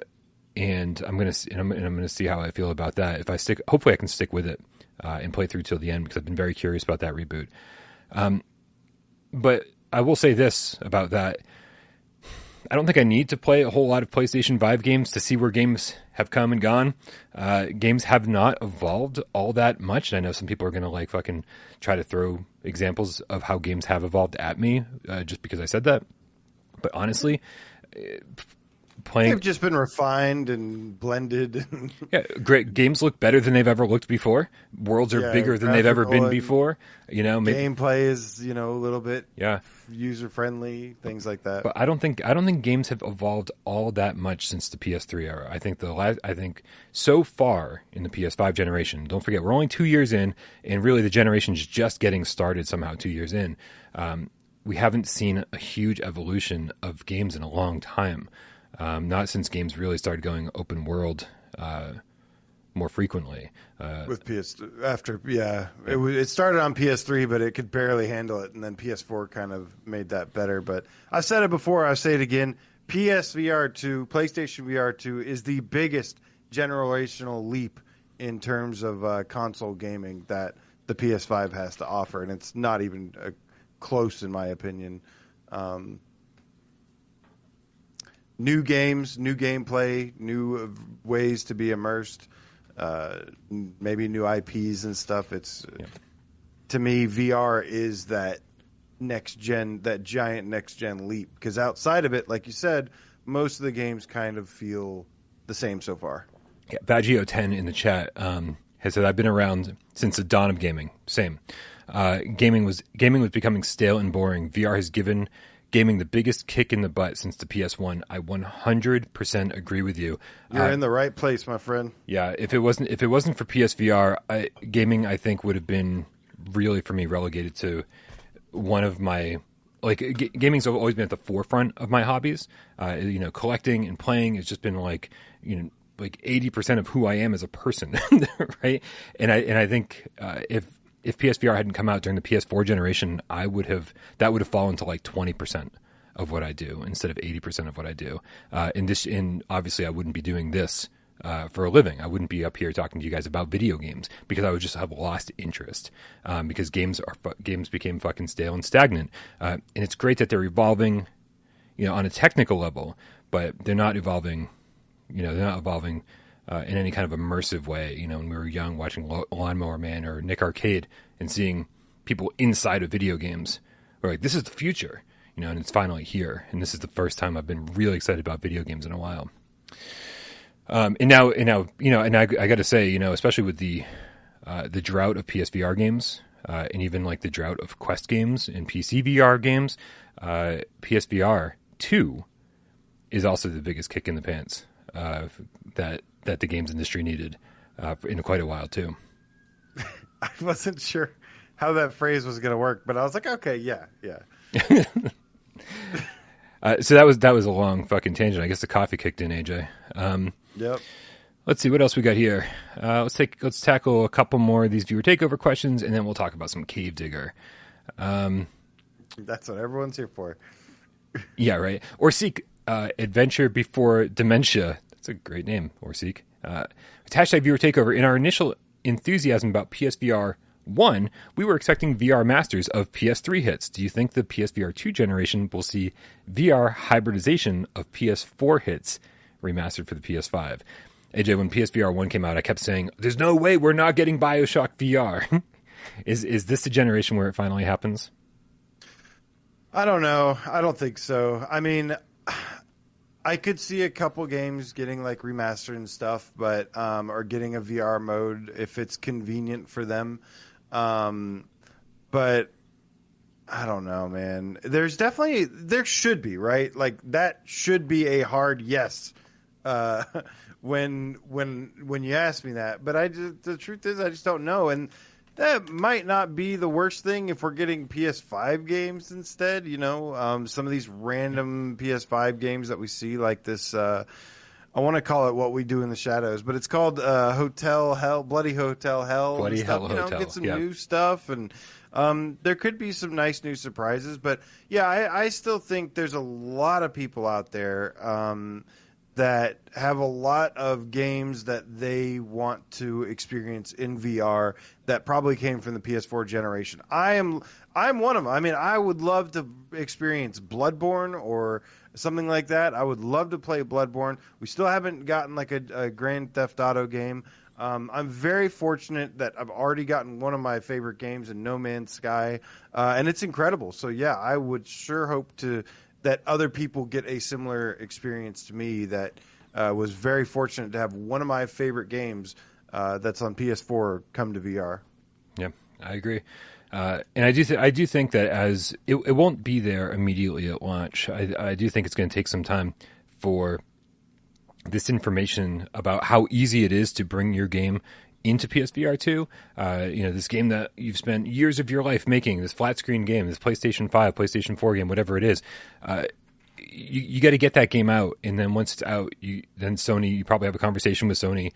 and I'm gonna and I'm, and I'm, gonna see how I feel about that. If I stick, hopefully I can stick with it uh, and play through till the end because I've been very curious about that reboot. Um, but I will say this about that. I don't think I need to play a whole lot of PlayStation 5 games to see where games have come and gone. Uh, games have not evolved all that much. And I know some people are going to like fucking try to throw examples of how games have evolved at me uh, just because I said that. But honestly, playing. They've just been refined and blended. yeah, great games look better than they've ever looked before. Worlds are Yeah, bigger than they've ever been before. You know, maybe, Gameplay is you know a little bit yeah. user friendly, things like that. But I don't think I don't think games have evolved all that much since the PS3 era. I think the last I think so far in the PS5 generation. Don't forget we're only two years in, and really the generation's just getting started. Somehow two years in, um, we haven't seen a huge evolution of games in a long time. Um, not since games really started going open world uh, more frequently. Uh, with PS after yeah, it it started on PS3, but it could barely handle it, and then PS4 kind of made that better. But I said it before, I say it again: PSVR two, PlayStation VR two, is the biggest generational leap in terms of uh, console gaming that the PS5 has to offer, and it's not even uh, close, in my opinion. Um, new games, new gameplay, new ways to be immersed, uh, maybe new IPs and stuff. It's to me, VR is that next gen, that giant next gen leap. Because outside of it, like you said, most of the games kind of feel the same so far. Yeah, Baggio ten in the chat um, has said I've been around since the dawn of gaming. Same. Uh, gaming was gaming was becoming stale and boring. VR has given gaming the biggest kick in the butt since the PS1. I 100% agree with you. You're Uh, in the right place, my friend. yeah, if it wasn't if it wasn't for PSVR, I, gaming I think would have been really for me relegated to one of my like g- gaming's always been at the forefront of my hobbies. Uh, you know, collecting and playing has just been like you know like eighty percent of who I am as a person, right? And I and I think uh, if if PSVR hadn't come out during the PS4 generation, I would have that would have fallen to like twenty percent of what I do instead of 80% of what I do. Uh, this, and obviously I wouldn't be doing this, uh, for a living. I wouldn't be up here talking to you guys about video games because I would just have lost interest, um, because games are, games became fucking stale and stagnant. Uh, and it's great that they're evolving, you know, on a technical level, but they're not evolving, you know, they're not evolving, uh, in any kind of immersive way. You know, when we were young watching Lawnmower Man or Nick Arcade and seeing people inside of video games, we're like, this is the future you know, and it's finally here. And this is the first time I've been really excited about video games in a while. Um, and now, and now, you know, and I, I got to say, you know, especially with the uh, the drought of PSVR games, uh, and even like the drought of Quest games and PC VR games, uh, PSVR two is also the biggest kick in the pants uh, that that the games industry needed uh, in quite a while too. I wasn't sure how that phrase was going to work, but I was like, okay, yeah, yeah. Uh, so that was that was a long fucking tangent. I guess the coffee kicked in, AJ. Um, Yep. Let's see what else we got here. Uh, let's take let's tackle a couple more of these viewer takeover questions, and then we'll talk about some cave digger. That's what everyone's here for. Yeah, right. Or seek uh, adventure before dementia. That's a great name. Or seek. Uh, it's hashtag viewer takeover. In our initial enthusiasm about PSVR one, we were expecting VR masters of PS3 hits. Do you think the PSVR two generation will see VR hybridization of PS4 hits remastered for the PS5? AJ, when PSVR one came out, I kept saying, "There's no way we're not getting Bioshock VR." is is this the generation where it finally happens? I don't know. I don't think so. I mean, I could see a couple games getting like remastered and stuff, but um, or getting a VR mode if it's convenient for them. Um, but I don't know, man. There's definitely there should be right. Like that should be a hard yes. Uh, when when when you ask me that, but I just, the truth is I just don't know, and that might not be the worst thing if we're getting PS5 games instead. You know, um, some of these random PS5 games that we see, like this uh, I want to call it what we do in the shadows, but it's called uh, Hotel Hell, Bloody Hotel Hell. and Bloody stuff. Hell you know, Hotel, Get some yeah. new stuff, and um, there could be some nice new surprises. But yeah, I, I still think there's a lot of people out there um, that have a lot of games that they want to experience in VR that probably came from the PS4 generation. I am I'm one of them. I mean, I would love to experience Bloodborne or something like that. I would love to play Bloodborne. We still haven't gotten like a, a Grand Theft Auto game. Um, I'm very fortunate that I've already gotten one of my favorite games in No Man's Sky, uh, and it's incredible. So yeah, I would sure hope to that other people get a similar experience to me. That uh, was very fortunate to have one of my favorite games uh, that's on PS4 come to VR. Yeah, I agree. Uh, and I do, th- I do think that as it, it won't be there immediately at launch. I, I do think it's going to take some time for this information about how easy it is to bring your game into PSVR two. Uh, you know, this game that you've spent years of your life making, this flat screen game, this PlayStation Five, PlayStation Four game, whatever it is. Uh, you, you got to get that game out, and then once it's out, you then Sony. You probably have a conversation with Sony,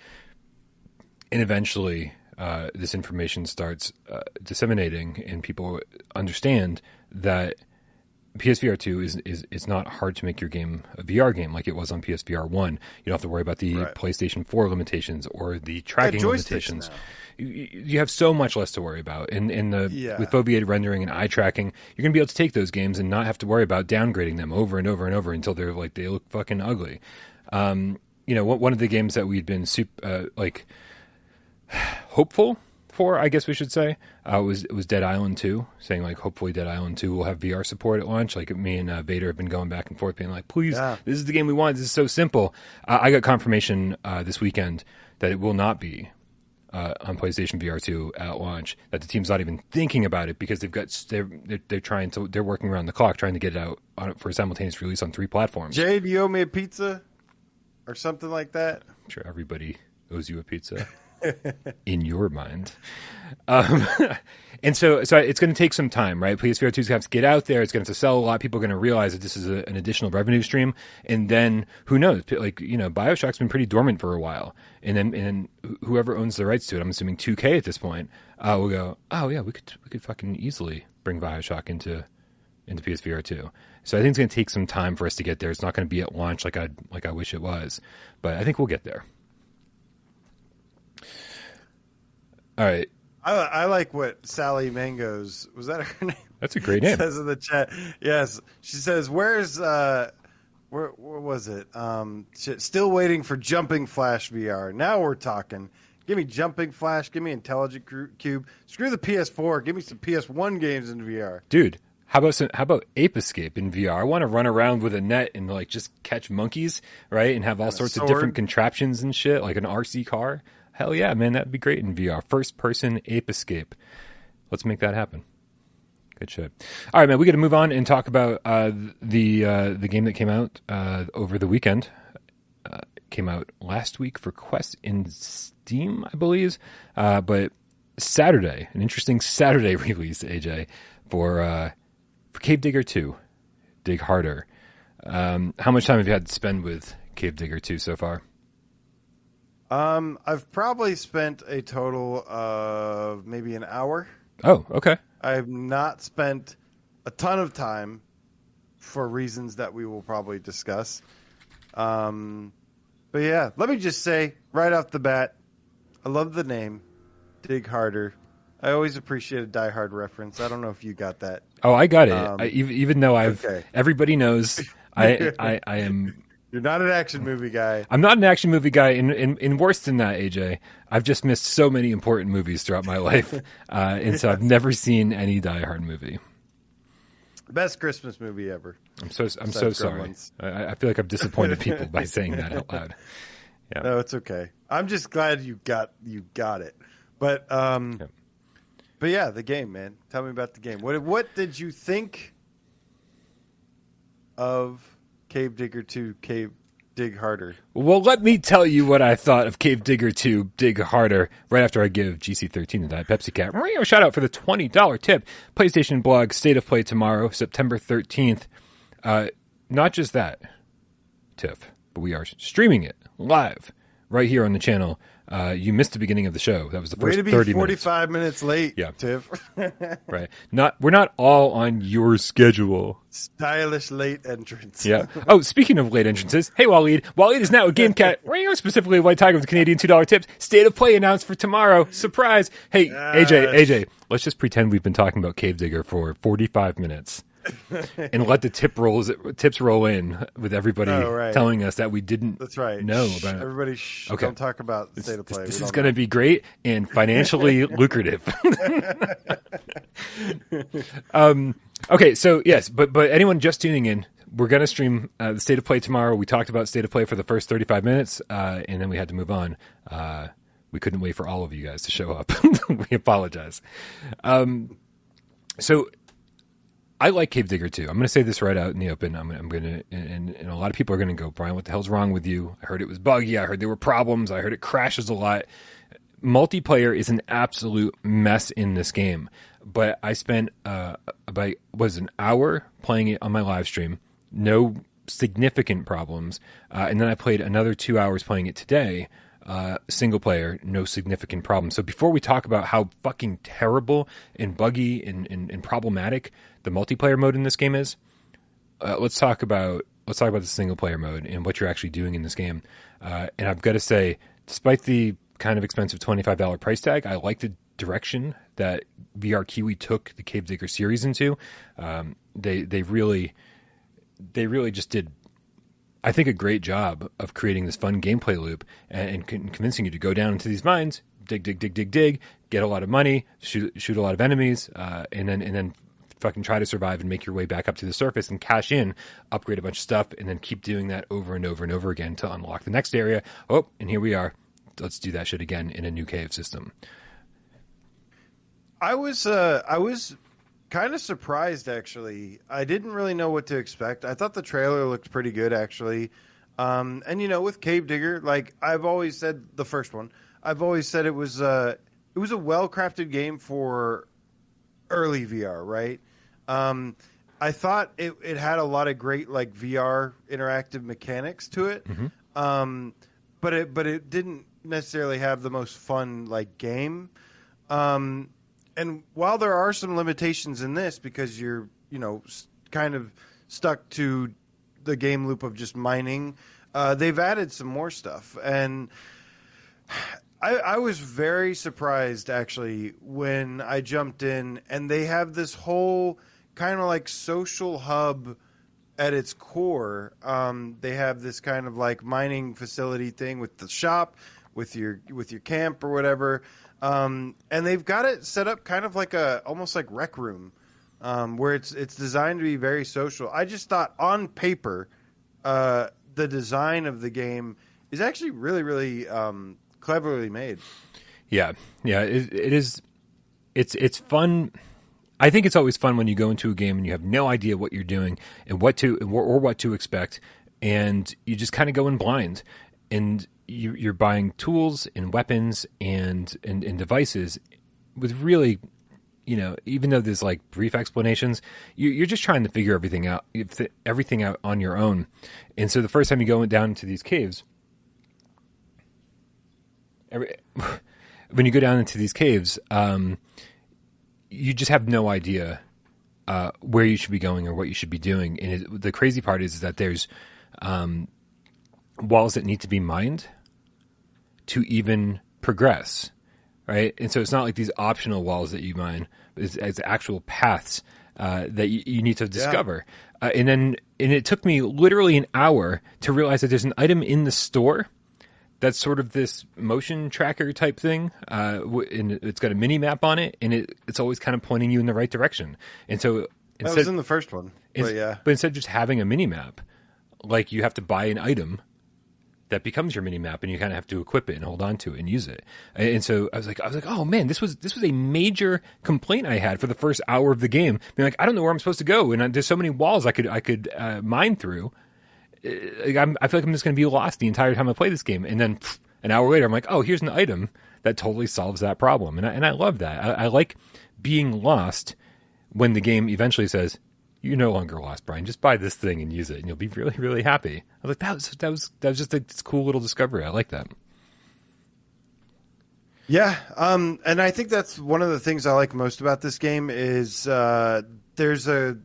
and eventually uh, this information starts uh, disseminating, and people understand that PSVR two is, is is not hard to make your game a VR game like it was on PSVR one. You don't have to worry about the Right. PlayStation four limitations or the tracking limitations. You, you have so much less to worry about, and in the Yeah. with foveated rendering and eye tracking, you're gonna be able to take those games and not have to worry about downgrading them over and over and over until they're like they look fucking ugly. Um, you know, one one of the games that we'd been super uh, like hopeful for, I guess we should say, uh, was was Dead Island Two, saying like hopefully Dead Island Two will have VR support at launch. Like me and uh, Vader have been going back and forth, being like, please, Yeah. this is the game we want. This is so simple. Uh, I got confirmation uh, this weekend that it will not be. Uh, on PlayStation VR 2 at launch, that the team's not even thinking about it because they've got they're, they're they're trying to they're working around the clock trying to get it out on, for a simultaneous release on three platforms. Jay, do you owe me a pizza or something like that? I'm sure everybody owes you a pizza in your mind. Um, and so, so it's going to take some time, right? PSVR 2 is going to get out there. It's going to sell a lot. People are going to realize that this is a, an additional revenue stream. And then who knows? Like, you know, Bioshock's been pretty dormant for a while. And then, and wh- whoever owns the rights to it, I'm assuming 2K at this point, uh, will go, oh yeah, we could, we could fucking easily bring Bioshock into, into PSVR 2. So I think it's going to take some time for us to get there. It's not going to be at launch like I like I wish it was, but I think we'll get there. All right, I, I like what Sally Mangoes was that her name? that's a great name. says in the chat. Yes, she says, "Where's uh, where where was it? Um, shit, still waiting for Jumping Flash VR. Now we're talking. Give me Jumping Flash. Give me Intelligent Qube. Screw the PS4. Give me some PS1 games in VR. Dude, how about some, how about Ape Escape in VR? I want to run around with a net and like just catch monkeys, right? And have all sorts of different contraptions and shit, like an RC car. Hell yeah, man, that'd be great in VR. First person Ape Escape. Let's make that happen. Good shit. All right, man. We got to move on and talk about uh, the uh, the game that came out uh, over the weekend. Uh, came out last week for Quest in Steam, I believe. Uh, but Saturday, an interesting Saturday release, AJ, for uh, for Cave Digger Two, Dig Harder. Um, how much time have you had to spend with Cave Digger Two so far? Um, I've probably spent a total of maybe an hour. Oh, okay. I've not spent a ton of time for reasons that we will probably discuss. Um, but yeah, let me just say right off the bat, I love the name, Dig Harder. I always appreciate a Die Hard reference. I don't know if you got that. Oh, I got it. Um, I, even, even though I've okay. everybody knows I, I I am You're not an action movie guy. I'm not an action movie guy. In, in, in worse than that, AJ, I've just missed so many important movies throughout my life, uh, and so I've never seen any Die Hard movie. Best Christmas movie ever. I'm so I'm so sorry. I, I feel like I've disappointed people by saying that out loud. No, it's okay. I'm just glad you got you got it. But um Yeah. but yeah, the game, man. Tell me about the game. What what did you think of Cave Digger 2 Cave Dig Harder? Well, let me tell you what I thought of Cave Digger 2 Dig Harder right after I give GC13 the Diet Pepsi Cat. Shout out for the $20 tip. PlayStation blog, State of Play tomorrow, September 13th. Uh, not just that, Tiff, but we are streaming it live right here on the channel. Uh, you missed the beginning of the show. That was the Way first to be 30 minutes. 45 minutes late, Yeah. Tiff. Right. Not we're not all on your schedule. Stylish late entrance. Yeah. Oh, speaking of late entrances, hey Waleed. Waleed is now a game cat. specifically White Tiger with Canadian two dollar tips. State of play announced for tomorrow. Surprise. Hey, AJ, AJ, let's just pretend we've been talking about Cave Digger for forty five minutes. and let the tip rolls tips roll in with everybody Oh, right. telling us that we didn't That's right. know Shh, about it. Everybody, shh, Okay. don't talk about the state of play. This We is going to be great and financially lucrative. um, okay, so yes, but but anyone just tuning in, we're going to stream uh, the state of play tomorrow. We talked about state of play for the first thirty five minutes, uh, and then we had to move on. Uh, we couldn't wait for all of you guys to show up. we apologize. Um, so I like Cave Digger 2. I'm going to say this right out in the open. I'm, I'm going to, and, and a lot of people are going to go, Brian, what the hell's wrong with you? I heard it was buggy. I heard there were problems. I heard it crashes a lot. Multiplayer is an absolute mess in this game. But I spent uh, about was an hour playing it on my live stream. No significant problems, uh, and then I played another two hours playing it today. Uh, single player, no significant problems. So before we talk about how fucking terrible and buggy and, and, and problematic the multiplayer mode in this game is, uh, let's talk about let's talk about the single player mode and what you're actually doing in this game. Uh, and I've got to say, despite the kind of expensive twenty five dollar price tag, I like the direction that VR Kiwi took the Cave Digger series into. Um, they they really they really just did. I think a great job of creating this fun gameplay loop and, and con- convincing you to go down into these mines, dig, dig, dig, dig, dig, get a lot of money, shoot, shoot a lot of enemies, uh, and then and then fucking try to survive and make your way back up to the surface and cash in, upgrade a bunch of stuff, and then keep doing that over and over and over again to unlock the next area. Oh, and here we are. Let's do that shit again in a new cave system. I was uh, I was kind of surprised actually. I didn't really know what to expect. I thought the trailer looked pretty good actually. Um, and you know, with Cave Digger, like I've always said, the first one, I've always said it was uh, it was a well crafted game for early VR, right? Um, I thought it, it had a lot of great like VR interactive mechanics to it, um, but it but it didn't necessarily have the most fun like game. Um, and while there are some limitations in this because you're you know kind of stuck to the game loop of just mining, uh, they've added some more stuff and. I, I was very surprised actually when I jumped in, and they have this whole kind of like social hub at its core. Um, they have this kind of like mining facility thing with the shop, with your with your camp or whatever, um, and they've got it set up kind of like a almost like rec room, um, where it's it's designed to be very social. I just thought on paper, uh, the design of the game is actually really really um, cleverly made. Yeah, yeah, it, it is. It's it's fun. I think it's always fun when you go into a game and you have no idea what you're doing and what to or, or what to expect, and you just kind of go in blind, and you, you're buying tools and weapons and, and and devices with really, you know, even though there's like brief explanations, you, you're just trying to figure everything out, everything out on your own, and so the first time you go down into these caves every, when you go down into these caves, um, you just have no idea uh, where you should be going or what you should be doing. And it, the crazy part is, is that there's um, walls that need to be mined to even progress, right? And so it's not like these optional walls that you mine, but it's, it's actual paths uh, that you, you need to discover. Uh, and then, and it took me literally an hour to realize that there's an item in the store that's sort of this motion tracker type thing. Uh, and it's got a mini map on it, and it, it's always kind of pointing you in the right direction. And so That was in the first one, but yeah, but instead of just having a mini map, like you have to buy an item that becomes your mini map, and you kind of have to equip it and hold on to it and use it. And, so I was like, I was like, oh man, this was this was a major complaint I had for the first hour of the game. Being like, I don't know where I'm supposed to go, and there's so many walls I could I could uh, mine through. Uh, I'm, I feel like I'm just going to be lost the entire time I play this game, and then pff, an hour later, I'm like, oh, here's an item that totally solves that problem, and I, and I love that. I, I like being lost when the game eventually says, you're no longer lost, Brian. Just buy this thing and use it, and you'll be really, really happy. I was like, that was that was that was just a cool little discovery. I like that. Yeah, um, and I think that's one of the things I like most about this game is uh, there's a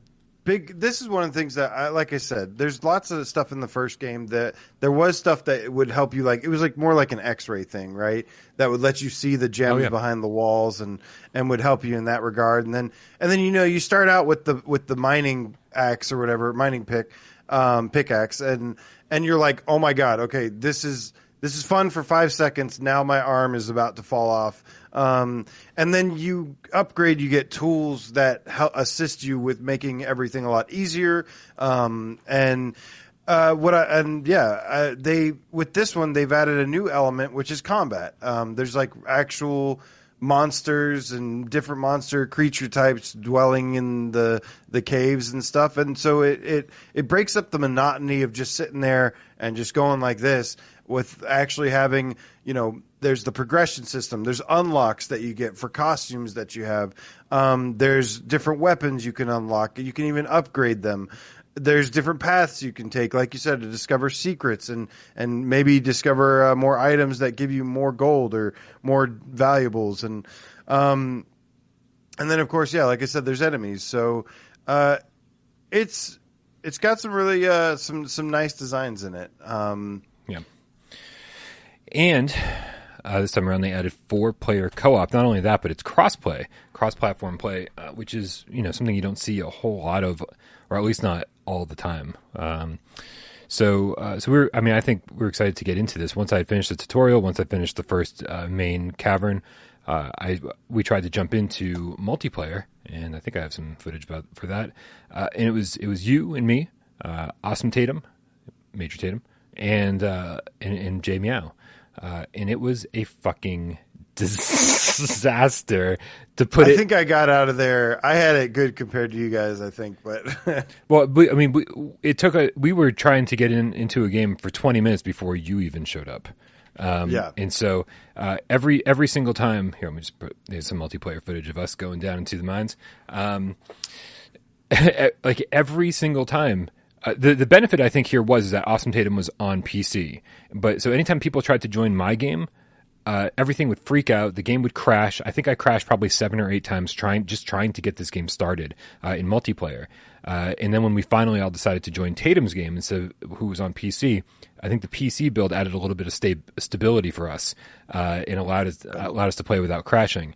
big. This is one of the things that, I, like I said, there's lots of stuff in the first game that there was stuff that would help you. Like it was like more like an X-ray thing, right? That would let you see the gems Oh, yeah. behind the walls and and would help you in that regard. And then and then you know you start out with the with the mining axe or whatever mining pick um, pickaxe and and you're like, oh my god, okay, this is this is fun for five seconds. Now my arm is about to fall off. Um, and then you upgrade, you get tools that help assist you with making everything a lot easier. Um, and uh, what I, and yeah, they with this one they've added a new element which is combat. Um, there's like actual monsters and different monster creature types dwelling in the the caves and stuff and so it it it breaks up the monotony of just sitting there and just going like this with actually having you know there's the progression system there's unlocks that you get for costumes that you have um, there's different weapons you can unlock you can even upgrade them there's different paths you can take, like you said, to discover secrets and and maybe discover uh, more items that give you more gold or more valuables and um and then of course, yeah, like I said, there's enemies. So uh, it's it's got some really uh, some some nice designs in it. Um, Yeah. And uh, this time around, they added four-player co-op. Not only that, but it's cross-play, cross-platform play, uh, which is you know something you don't see a whole lot of, or at least not all the time. Um, so, uh, so we're. I mean, I think we're excited to get into this. Once I had finished the tutorial, once I finished the first uh, main cavern, uh, I we tried to jump into multiplayer, and I think I have some footage about for that. Uh, and it was it was you and me, uh, Awesome Tatum, Major Tatum, and uh, and, and Jay Meow, uh, and it was a fucking disaster to put I it. think I got out of there. I had it good compared to you guys, I think, but well, we, I mean, we, it took a. We were trying to get in into a game for twenty minutes before you even showed up. Um, Yeah. and so uh, every every single time here, let me just put there's some multiplayer footage of us going down into the mines. Um, like every single time. Uh, the the benefit I think here was is that Awesome Tatum was on PC, but so anytime people tried to join my game, uh, everything would freak out. The game would crash. I think I crashed probably seven or eight times trying just trying to get this game started uh, in multiplayer. Uh, and then when we finally all decided to join Tatum's game instead of who was on PC, I think the PC build added a little bit of sta- stability for us uh, and allowed us allowed us to play without crashing.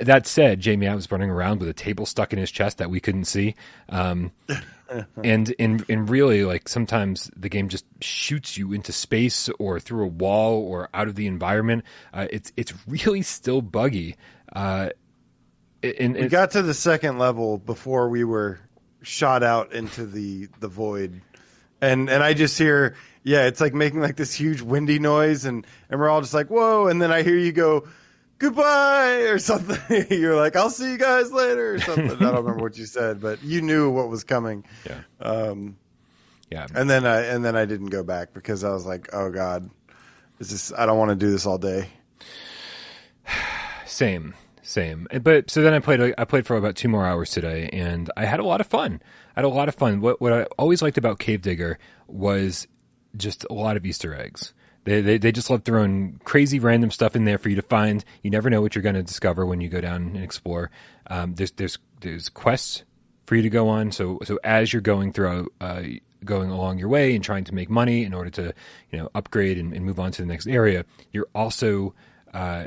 That said, Jamie I was running around with a table stuck in his chest that we couldn't see. Um, and in in really like sometimes the game just shoots you into space or through a wall or out of the environment. Uh, it's it's really still buggy. Uh, and, we got to the second level before we were shot out into the the void, and and I just hear yeah, it's like making like this huge windy noise, and and we're all just like whoa, and then I hear you go. Goodbye or something. You're like, I'll see you guys later or something. I don't remember what you said, but you knew what was coming. yeah, Um, yeah. and then I and then I didn't go back because I was like, oh god, this is I don't want to do this all day. Same, same. But so then I played. I played for about two more hours today, and I had a lot of fun. I had a lot of fun. What what I always liked about Cave Digger was just a lot of Easter eggs. They, they they just love throwing crazy random stuff in there for you to find. You never know what you're going to discover when you go down and explore. Um, there's there's there's quests for you to go on. So so as you're going through uh, going along your way and trying to make money in order to you know upgrade and, and move on to the next area, you're also uh,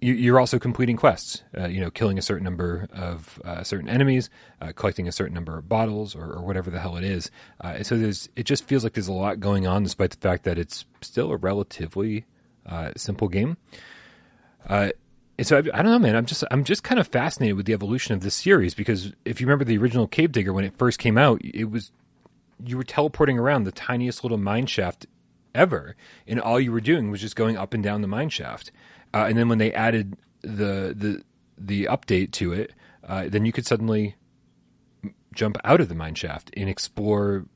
you're also completing quests. Uh, you know, killing a certain number of uh, certain enemies, uh, collecting a certain number of bottles, or, or whatever the hell it is. Uh, so there's it just feels like there's a lot going on, despite the fact that it's still a relatively uh, simple game. Uh, and so I, I don't know, man. I'm just I'm just kind of fascinated with the evolution of this series because if you remember the original Cave Digger when it first came out, it was you were teleporting around the tiniest little mine shaft ever, and all you were doing was just going up and down the mine shaft. Uh, and then when they added the the the update to it, uh, then you could suddenly jump out of the mine shaft and explore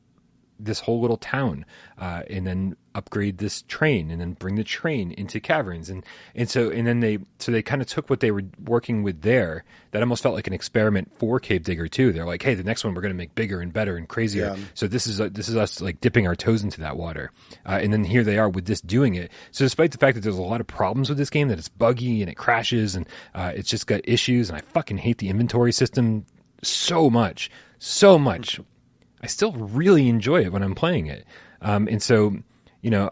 this whole little town, uh, and then upgrade this train and then bring the train into caverns and and so and then they so they kind of took what they were working with there that almost felt like an experiment for Cave Digger 2. They're like, hey, the next one we're going to make bigger and better and crazier. Yeah. So this is uh, this is us like dipping our toes into that water, uh, and then here they are with this doing it. So despite the fact that there's a lot of problems with this game, that it's buggy and it crashes and uh, it's just got issues, and I fucking hate the inventory system so much, so much. I still really enjoy it when I'm playing it, um, and so you know.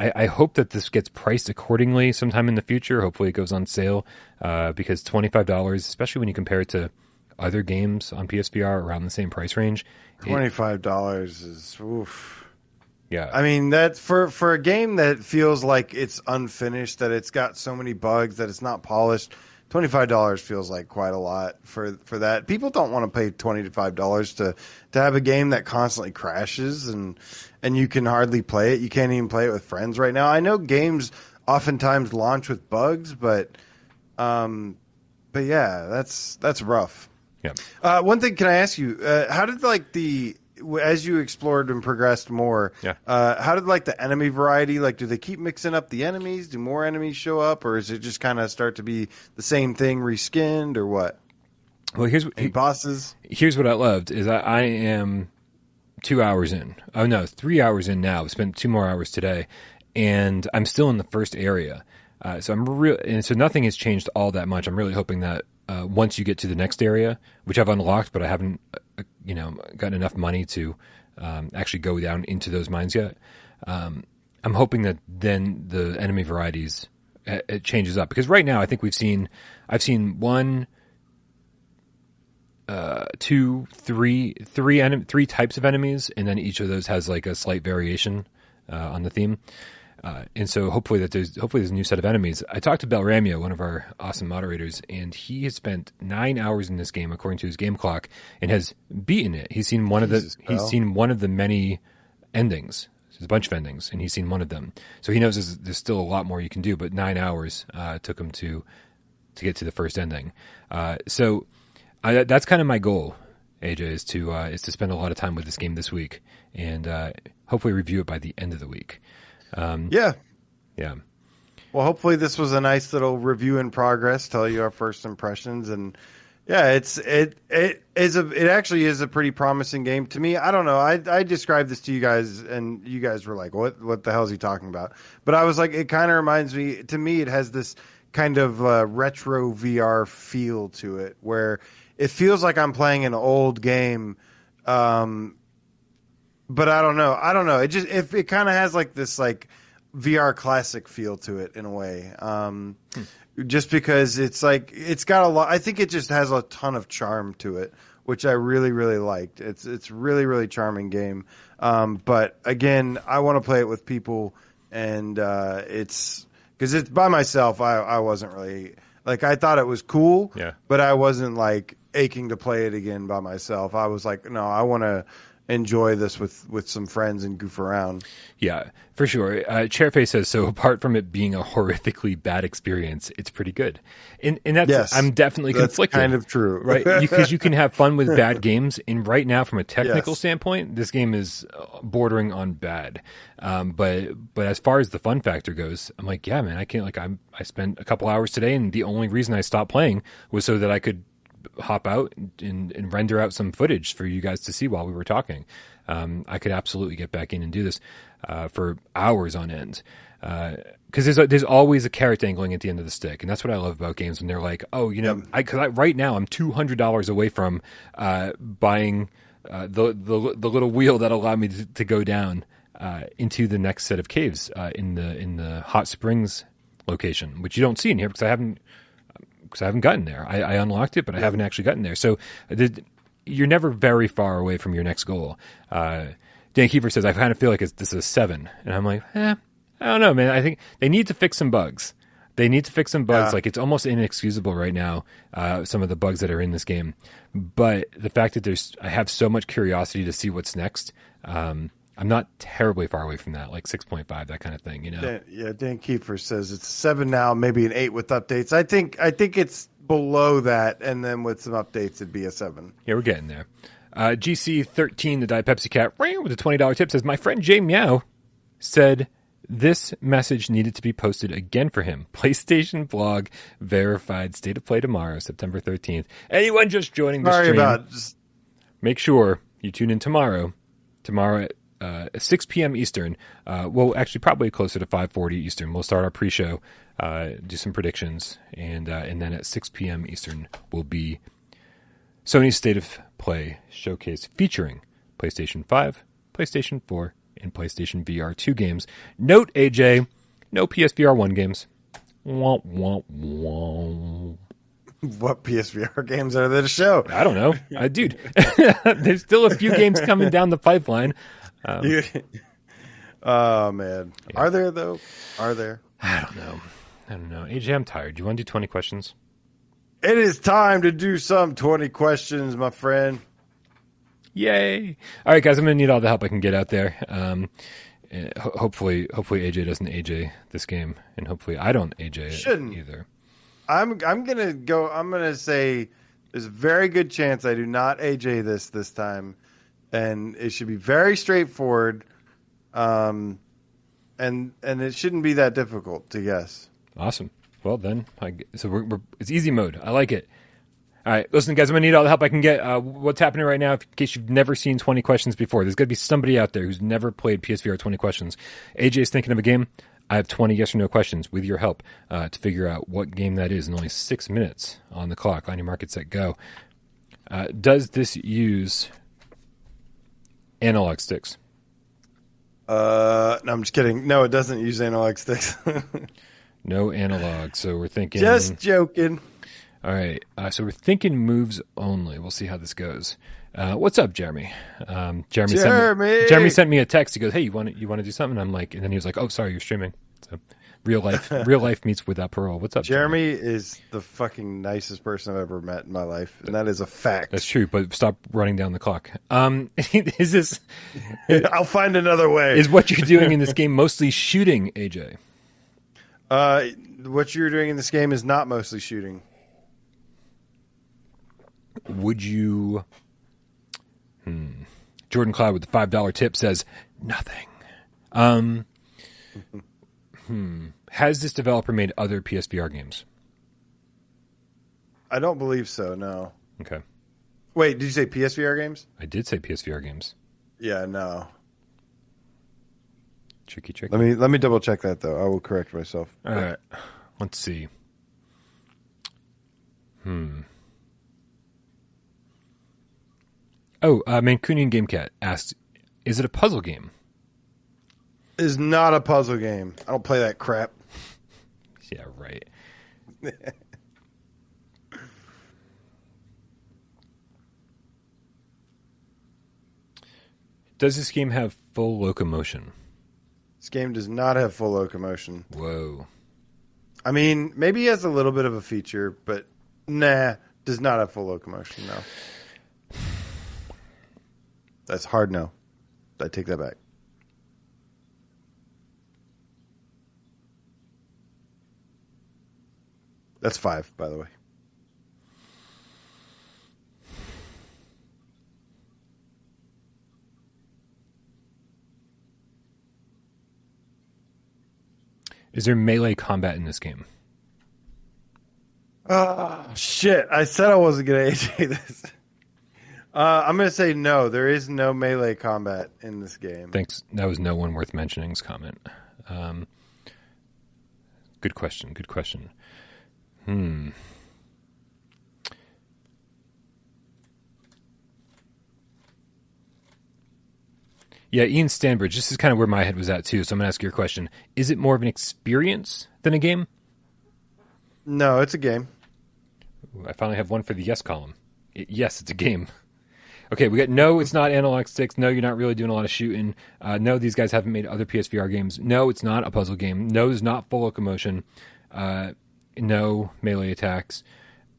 I, I hope that this gets priced accordingly sometime in the future. Hopefully, it goes on sale uh, because twenty five dollars, especially when you compare it to other games on PSVR around the same price range, Twenty five dollars is oof. yeah, I mean that for for a game that feels like it's unfinished, that it's got so many bugs, that it's not polished. Twenty five dollars feels like quite a lot for for that. People don't want to pay twenty to five dollars to to have a game that constantly crashes and and you can hardly play it. You can't even play it with friends right now. I know games oftentimes launch with bugs, but um, but yeah, that's that's rough. yeah. Uh, one thing, can I ask you, uh, how did like the as you explored and progressed more, Yeah. uh, how did like the enemy variety? Like, do they keep mixing up the enemies? Do more enemies show up, or is it just kind of start to be the same thing reskinned, or what? Well, here's what, Any bosses? here's what I loved is I, I am two hours in. Oh no, three hours in now. I've spent two more hours today, and I'm still in the first area. Uh, so I'm real, and so nothing has changed all that much. I'm really hoping that uh, once you get to the next area, which I've unlocked, but I haven't, you know, gotten enough money to um, actually go down into those mines yet. Um, I'm hoping that then the enemy varieties uh, it changes up because right now I think we've seen I've seen one two, three, three, enem- three types of enemies, and then each of those has like a slight variation uh, on the theme. Uh, and so hopefully that there's hopefully there's a new set of enemies. I talked to Belramio, one of our awesome moderators, and he has spent nine hours in this game according to his game clock and has beaten it. He's seen one Jesus, of the he's Bel. seen one of the many endings. There's a bunch of endings, and he's seen one of them. So he knows there's, there's still a lot more you can do. But nine hours uh, took him to to get to the first ending. Uh, so I, that's kind of my goal, AJ, is to uh, is to spend a lot of time with this game this week and uh, hopefully review it by the end of the week. Yeah. Yeah, Well, hopefully this was a nice little review in progress. Tell you our first impressions, and yeah, it's it it is a it actually is a pretty promising game to me. I don't know. I I described this to you guys, and you guys were like, "What what the hell is he talking about?" But I was like, it kind of reminds me. To me, it has this kind of uh, retro VR feel to it, where it feels like I'm playing an old game. Um, but I don't know. I don't know. It just if it kind of has like this like VR classic feel to it in a way. Um, Just because it's like it's got a lot. I think it just has a ton of charm to it, which I really really liked. It's it's really really charming game. Um, but again, I want to play it with people, and uh, it's because it's by myself. I I wasn't really like I thought it was cool. Yeah. But I wasn't like aching to play it again by myself. I was like, no, I want to enjoy this with with some friends and goof around. yeah, for sure. Uh, Chairface says so. Apart from it being a horrifically bad experience, it's pretty good, and and that's Yes, I'm definitely That's conflicted. kind of true, right? Because you can have fun with bad games, and right now, from a technical Yes. standpoint, this game is uh, bordering on bad. Um, but but as far as the fun factor goes, I'm like, yeah, man, I can't. Like, I'm I spent a couple hours today, and the only reason I stopped playing was so that I could hop out and, and render out some footage for you guys to see while we were talking. Um, I could absolutely get back in and do this uh, for hours on end. Because there's there's always a carrot dangling at the end of the stick, and that's what I love about games when they're like, oh, you know, I, cause I, right now I'm two hundred dollars away from uh, buying uh, the the the little wheel that allowed me to, to go down uh, into the next set of caves uh, in the in the hot springs location, which you don't see in here because I haven't because I haven't gotten there. I, I unlocked it, but I haven't actually gotten there. So the, you're never very far away from your next goal. Uh, Dan Kiefer says, I kind of feel like it's, this is a seven. And I'm like, eh, I don't know, man. I think they need to fix some bugs. They need to fix some bugs. Yeah. Like it's almost inexcusable right now, uh, some of the bugs that are in this game. But the fact that there's, I have so much curiosity to see what's next. Um, I'm not terribly far away from that, like 6.5, that kind of thing, you know? Dan, yeah, Dan Kiefer says it's seven now, maybe an eight with updates. I think I think it's below that, and then with some updates, it'd be a seven. Yeah, we're getting there. Uh, GC13, the Diet Pepsi Cat, ran with a $20 tip says, My friend Jay Meow said This message needed to be posted again for him. PlayStation blog verified state of play tomorrow, September 13th. Anyone just joining the Sorry stream, about just make sure you tune in tomorrow. Tomorrow at uh, 6 p.m. Eastern. Uh, well, actually, probably closer to 5:40 Eastern. We'll start our pre-show, uh, do some predictions, and uh, and then at 6 p.m. Eastern will be Sony's State of Play showcase featuring PlayStation 5, PlayStation 4, and PlayStation VR 2 games. Note, AJ, no PSVR 1 games. Wah, wah, wah. what PSVR games are there to show? I don't know, uh, dude. there's still a few games coming down the pipeline. Um, oh man, are there though? Are there? I don't know. I don't know. AJ, I'm tired. Do you want to do 20 questions? It is time to do some twenty questions, my friend. Yay! All right, guys, I'm gonna need all the help I can get out there. Um, eh, hopefully, hopefully AJ doesn't AJ this game, and hopefully I don't AJ it Shouldn't. either. I'm I'm gonna go. I'm gonna say there's a very good chance I do not AJ this this time, and it should be very straightforward, um, and and it shouldn't be that difficult to guess. Awesome. Well, then, I, so we're, we're it's easy mode. I like it. All right, listen, guys, I'm gonna need all the help I can get. Uh, what's happening right now? In case you've never seen 20 questions before, there's gonna be somebody out there who's never played PSVR 20 questions. AJ is thinking of a game. I have 20 yes or no questions with your help uh, to figure out what game that is in only six minutes on the clock. On your market set, go. Uh, does this use analog sticks? Uh, no, I'm just kidding. No, it doesn't use analog sticks. No analog. So we're thinking. just joking. All right. Uh, so we're thinking moves only. We'll see how this goes. Uh, what's up, Jeremy? Um, Jeremy, Sent Jeremy! me, Jeremy sent me a text. He goes, "Hey, you want to, you want to do something?" I'm like, and then he was like, "Oh, sorry, you're streaming." So real life, real life meets without parole. What's up, Jeremy is the fucking nicest person I've ever met in my life, and that is a fact. That's true, but stop running down the clock. Um, is this I'll find another way. is what you're doing in this game mostly shooting, AJ? Uh, what you're doing in this game is not mostly shooting. Would you? Hmm. Jordan Cloud with the five dollar tip says nothing. Um. hmm. Has this developer made other PSVR games? I don't believe so. No. Okay, Wait, did you say PSVR games? I did say PSVR games. Yeah, no. Tricky, tricky. Let me let me double check that though. I will correct myself. All right. Let's see. Hmm. Oh, uh, Mancunian Game Cat asked, "Is it a puzzle game?" Is not a puzzle game. I don't play that crap. Yeah, right. Does this game have full locomotion? This game does not have full locomotion. Whoa. I mean, maybe it has a little bit of a feature, but nah, does not have full locomotion. No. That's hard. No, I take that back. That's five, by the way. Is there melee combat in this game? Oh shit! I said I wasn't gonna AJ this. Uh, I'm gonna say no. There is no melee combat in this game. Thanks. That was no one worth mentioning's comment. Um, good question. Good question. Hmm. Yeah, Ian Stanbridge. This is kind of where my head was at too. So I'm gonna ask your question: Is it more of an experience than a game? No, it's a game. Ooh, I finally have one for the yes column. I- yes, it's a game. Okay, we got no, it's not analog sticks. No, you're not really doing a lot of shooting. Uh, no, these guys haven't made other PSVR games. No, it's not a puzzle game. No, it's not full locomotion. Uh, no melee attacks.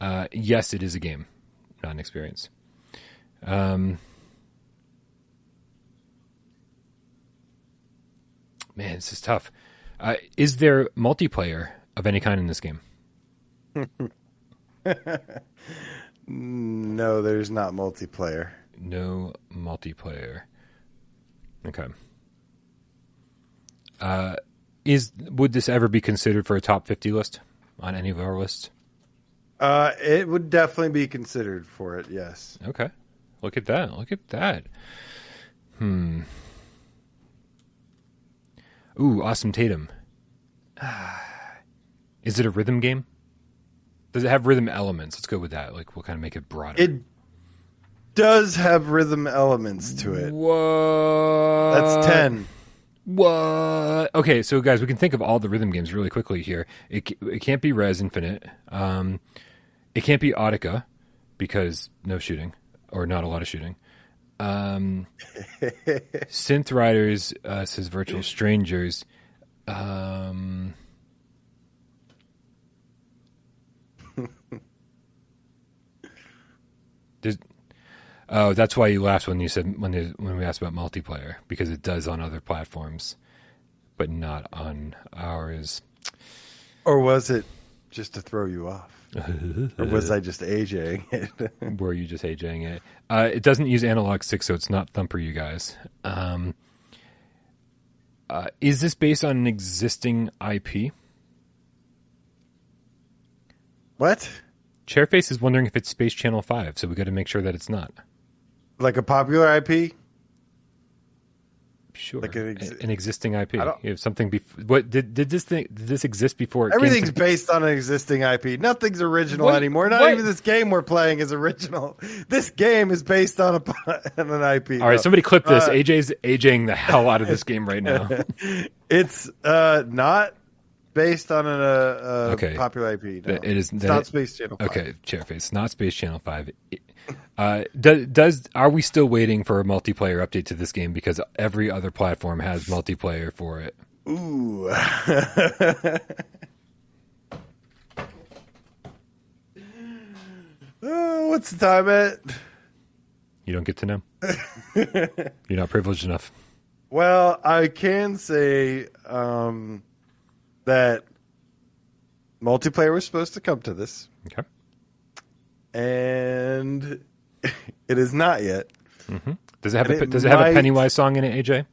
Uh, yes, it is a game, not an experience. Um, man, this is tough. Uh, is there multiplayer of any kind in this game? No, there's not multiplayer. No multiplayer. Okay. Uh, Is would this ever be considered for a top fifty list on any of our lists? Uh, it would definitely be considered for it. Yes. Okay. Look at that. Look at that. Hmm. Ooh, awesome Tatum. Is it a rhythm game? Does it have rhythm elements? Let's go with that. Like, we'll kind of make it broader. It does have rhythm elements to it. Whoa. That's ten. What? Okay, so guys, we can think of all the rhythm games really quickly here. It it can't be Rez Infinite. Um, it can't be Audica because no shooting or not a lot of shooting. Um, Synth Riders uh, says Virtual Strangers. Um, there's, oh, that's why you laughed when you said when they, when we asked about multiplayer because it does on other platforms, but not on ours. Or was it just to throw you off? or was I just AJing it? Were you just AJing it? Uh, it doesn't use analog six, so it's not Thumper, you guys. Um, uh, is this based on an existing IP? what? Chairface is wondering if it's Space Channel Five, so we got to make sure that it's not. Like a popular IP? Sure, Like an ex- an existing IP. I You have something. Bef- what did did this thing? Did this exist before? Everything's to- based on an existing IP. Nothing's original What- anymore. Not what- even this game we're playing is original. This game is based on, a, on an IP. All right, No. somebody clip this. Uh, AJ's aging the hell out of this game right now. It's uh, not based on an, uh, uh, Okay. popular IP. No. It is- that not Space Channel. 5. Okay, Chairface, not Space Channel Five. Uh, does, does are we still waiting for a multiplayer update to this game because every other platform has multiplayer for it? Ooh. oh, what's the time at? You don't get to know. You're not privileged enough. Well, I can say um, that multiplayer was supposed to come to this, Okay. and it is not yet. Does it have And a, it does it have a Pennywise song in it, AJ?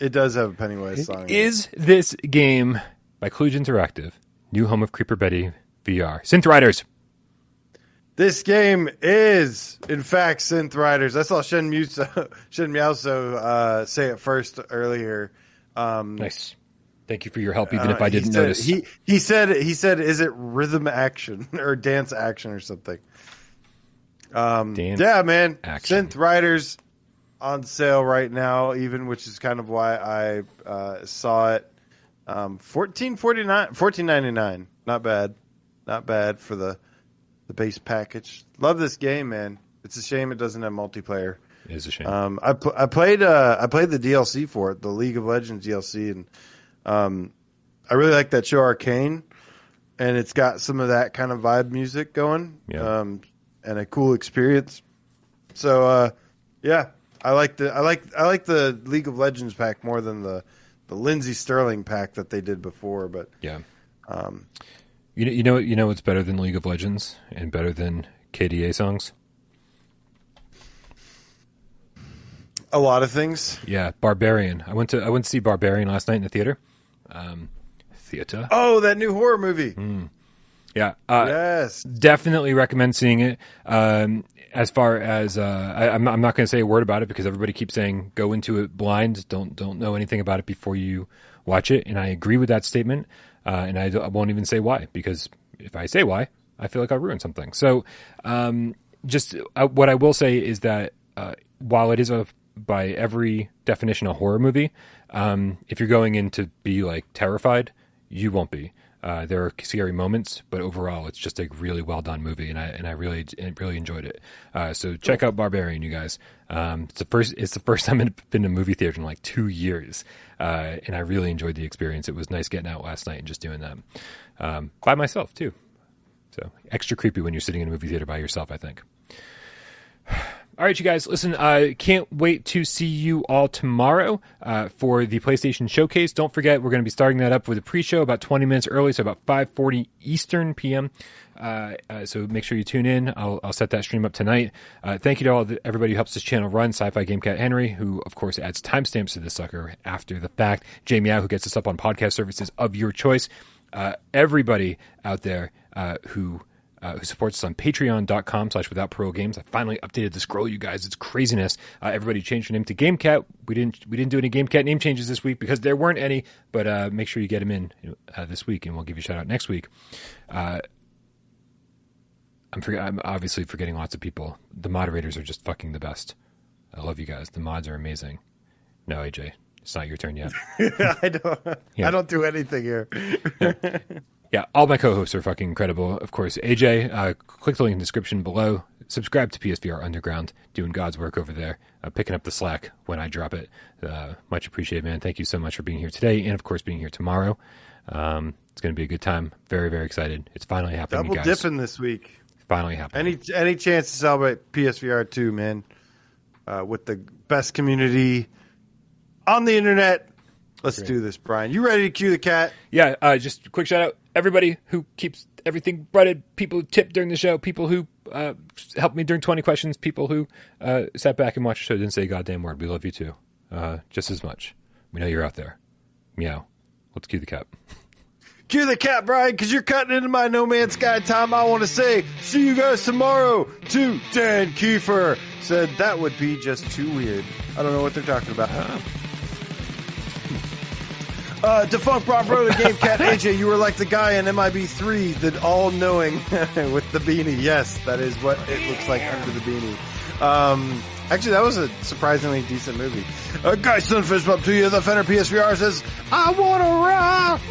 It does have a Pennywise song. in it. Is this game by Kluge Interactive, new home of Creeper Betty VR? Synth Riders. This game is, in fact, Synth Riders. I saw Shen Muso, Shen Miaoso uh, say it first earlier. Um, Nice. Thank you for your help, even uh, if I didn't said- notice. He he said he said, "Is it rhythm action or dance action or something?" Um, Dance yeah, man. action. Synth Riders on sale right now, even which is kind of why I uh, saw it. Um, fourteen forty nine, fourteen ninety nine. Not bad, not bad for the the base package. Love this game, man. It's a shame it doesn't have multiplayer. It is a shame. Um, I pl- I played uh, I played the DLC for it, the League of Legends DLC, and um, I really like that show Arcane, and it's got some of that kind of vibe music going, Yeah. um, and a cool experience. So uh, yeah, I like the I like I like the League of Legends pack more than the the Lindsey Stirling pack that they did before, but yeah. um, You know, you know, you know what's better than League of Legends and better than KDA songs? a lot of things. Yeah, Barbarian. I went to I went to see Barbarian last night in the theater. Um, theater. Oh, that new horror movie. Hmm. Yeah, uh, yes. definitely recommend seeing it. Um, as far as uh, I, I'm, not, I'm not going to say a word about it because everybody keeps saying go into it blind. Don't don't know anything about it before you watch it, and I agree with that statement. Uh, and I, I won't even say why because if I say why, I feel like I ruined something. So, um, just uh, what I will say is that uh, while it is a by every definition a horror movie, um, if you're going in to be like terrified, you won't be. Uh, there are scary moments, but overall, it's just a really well done movie, and I and I really really enjoyed it. Uh, so check out Barbarian, you guys. Um, it's the first it's the first time I've been to movie theater in like two years, uh, and I really enjoyed the experience. It was nice getting out last night and just doing that um, by myself too. So extra creepy when you're sitting in a movie theater by yourself. I think. All right, you guys, listen, uh, can't wait to see you all tomorrow uh, for the PlayStation Showcase. Don't forget, we're going to be starting that up with a pre-show about 20 minutes early, so about 5.40 Eastern PM. Uh, uh, so make sure you tune in. I'll, I'll set that stream up tonight. Uh, thank you to all the, everybody who helps this channel run. Sci-Fi Game Cat Henry, who of course adds timestamps to this sucker after the fact. Jamie Out, who gets us up on podcast services of your choice. Uh, everybody out there who uh, who supports us on patreon.com slash without pro games. I finally updated the scroll, you guys. It's craziness. Uh, everybody changed their name to GameCat. We didn't we didn't do any GameCat name changes this week because there weren't any, but uh, make sure you get them in uh, this week and we'll give you a shout out next week. Uh, I'm, forget- I'm obviously forgetting lots of people. The moderators are just fucking the best. I love you guys. The mods are amazing. No, AJ, it's not your turn yet. I don't. Yeah. I don't do anything here. Yeah, all my co-hosts are fucking incredible. Of course, AJ, uh, click the link in the description below. Subscribe to PSVR Underground, doing God's work over there, uh, picking up the slack when I drop it. Uh, much appreciated, man. Thank you so much for being here today, and of course, being here tomorrow. Um, it's going to be a good time. Very, very excited. It's finally happening, Double dipping this week. Finally happening. Any any chance to celebrate PSVR two, man? Uh, with the best community on the internet. Let's Great. do this, Brian. You ready to cue the cat? yeah, uh, just a quick shout out everybody who keeps everything breaded, people who tip during the show, people who uh, helped me during 20 questions, people who uh, sat back and watched the show, didn't say a goddamn word. We love you too, uh, just as much. We know you're out there. Meow. Let's cue the cat. Cue the cat, Brian, because you're cutting into my No Man's Sky time. I want to say, see you guys tomorrow. To Dan Kiefer said that would be just too weird. I don't know what they're talking about. Uh, defunct Rob Bro, the Game Cat AJ, you were like the guy in MIB3, the all-knowing with the beanie. Yes, that is what it looks like under the beanie. Um, actually, that was a surprisingly decent movie. Uh, Guy Sunfish up to you. The Fender PSVR says, I want to rock.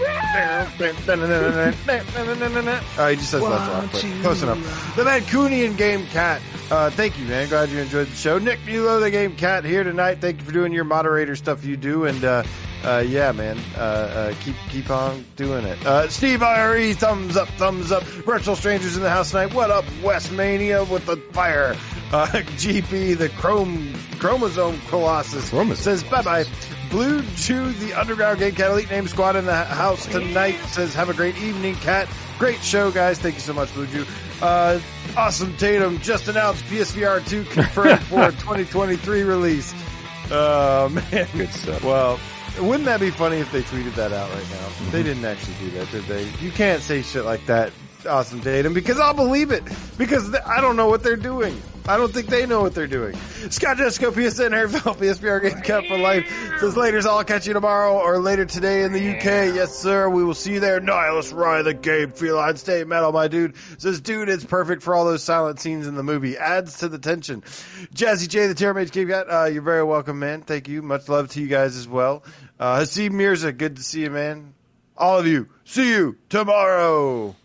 Uh, he just says that's rock, but close enough. The Mancunian Game Cat. Uh, thank you, man. Glad you enjoyed the show. Nick Mulo, the Game Cat, here tonight. Thank you for doing your moderator stuff you do, and uh, uh, yeah, man, uh, uh, keep keep on doing it. Uh, Steve IRE, thumbs up, thumbs up. Virtual strangers in the house tonight. What up, Westmania with the fire? Uh, GP, the Chrome Chromosome Colossus Chromosome says bye bye. Blue Chew, the Underground Game Cat Elite Name Squad in the house tonight says have a great evening, Cat. Great show, guys. Thank you so much, Blue Chew. Uh, awesome Tatum just announced PSVR 2 confirmed for 2023 release. Uh, man. Good stuff. Well, wouldn't that be funny if they tweeted that out right now? They didn't actually do that, did they? You can't say shit like that, awesome Tatum, because I'll believe it. Because th- I don't know what they're doing. I don't think they know what they're doing. Scott Jesco, PSN, Airfell, PSVR Game Cat for life. Says later, I'll catch you tomorrow or later today in the UK. Yes, sir. We will see you there. Nihilus Rye, the game feline. Stay metal, my dude. Says, dude, it's perfect for all those silent scenes in the movie. Adds to the tension. Jazzy J, the Terror Mage Game Cat. Uh, you're very welcome, man. Thank you. Much love to you guys as well. Uh, Haseeb Mirza, good to see you, man. All of you, see you tomorrow.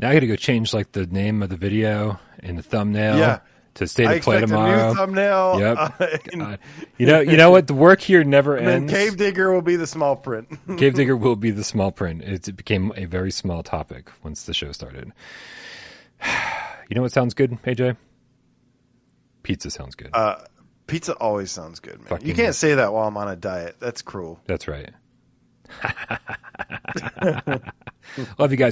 Now I got to go change like the name of the video and the thumbnail Yeah. to stay I to play expect a tomorrow. new thumbnail. Yep. And You know, you know what? The work here never ends. Cave Digger will be the small print. Cave Digger will be the small print. It, it became a very small topic once the show started. You know what sounds good, AJ? Pizza sounds good. Uh, pizza always sounds good, man. Fucking- you can't say that while I'm on a diet. That's cruel. That's right. Love you guys.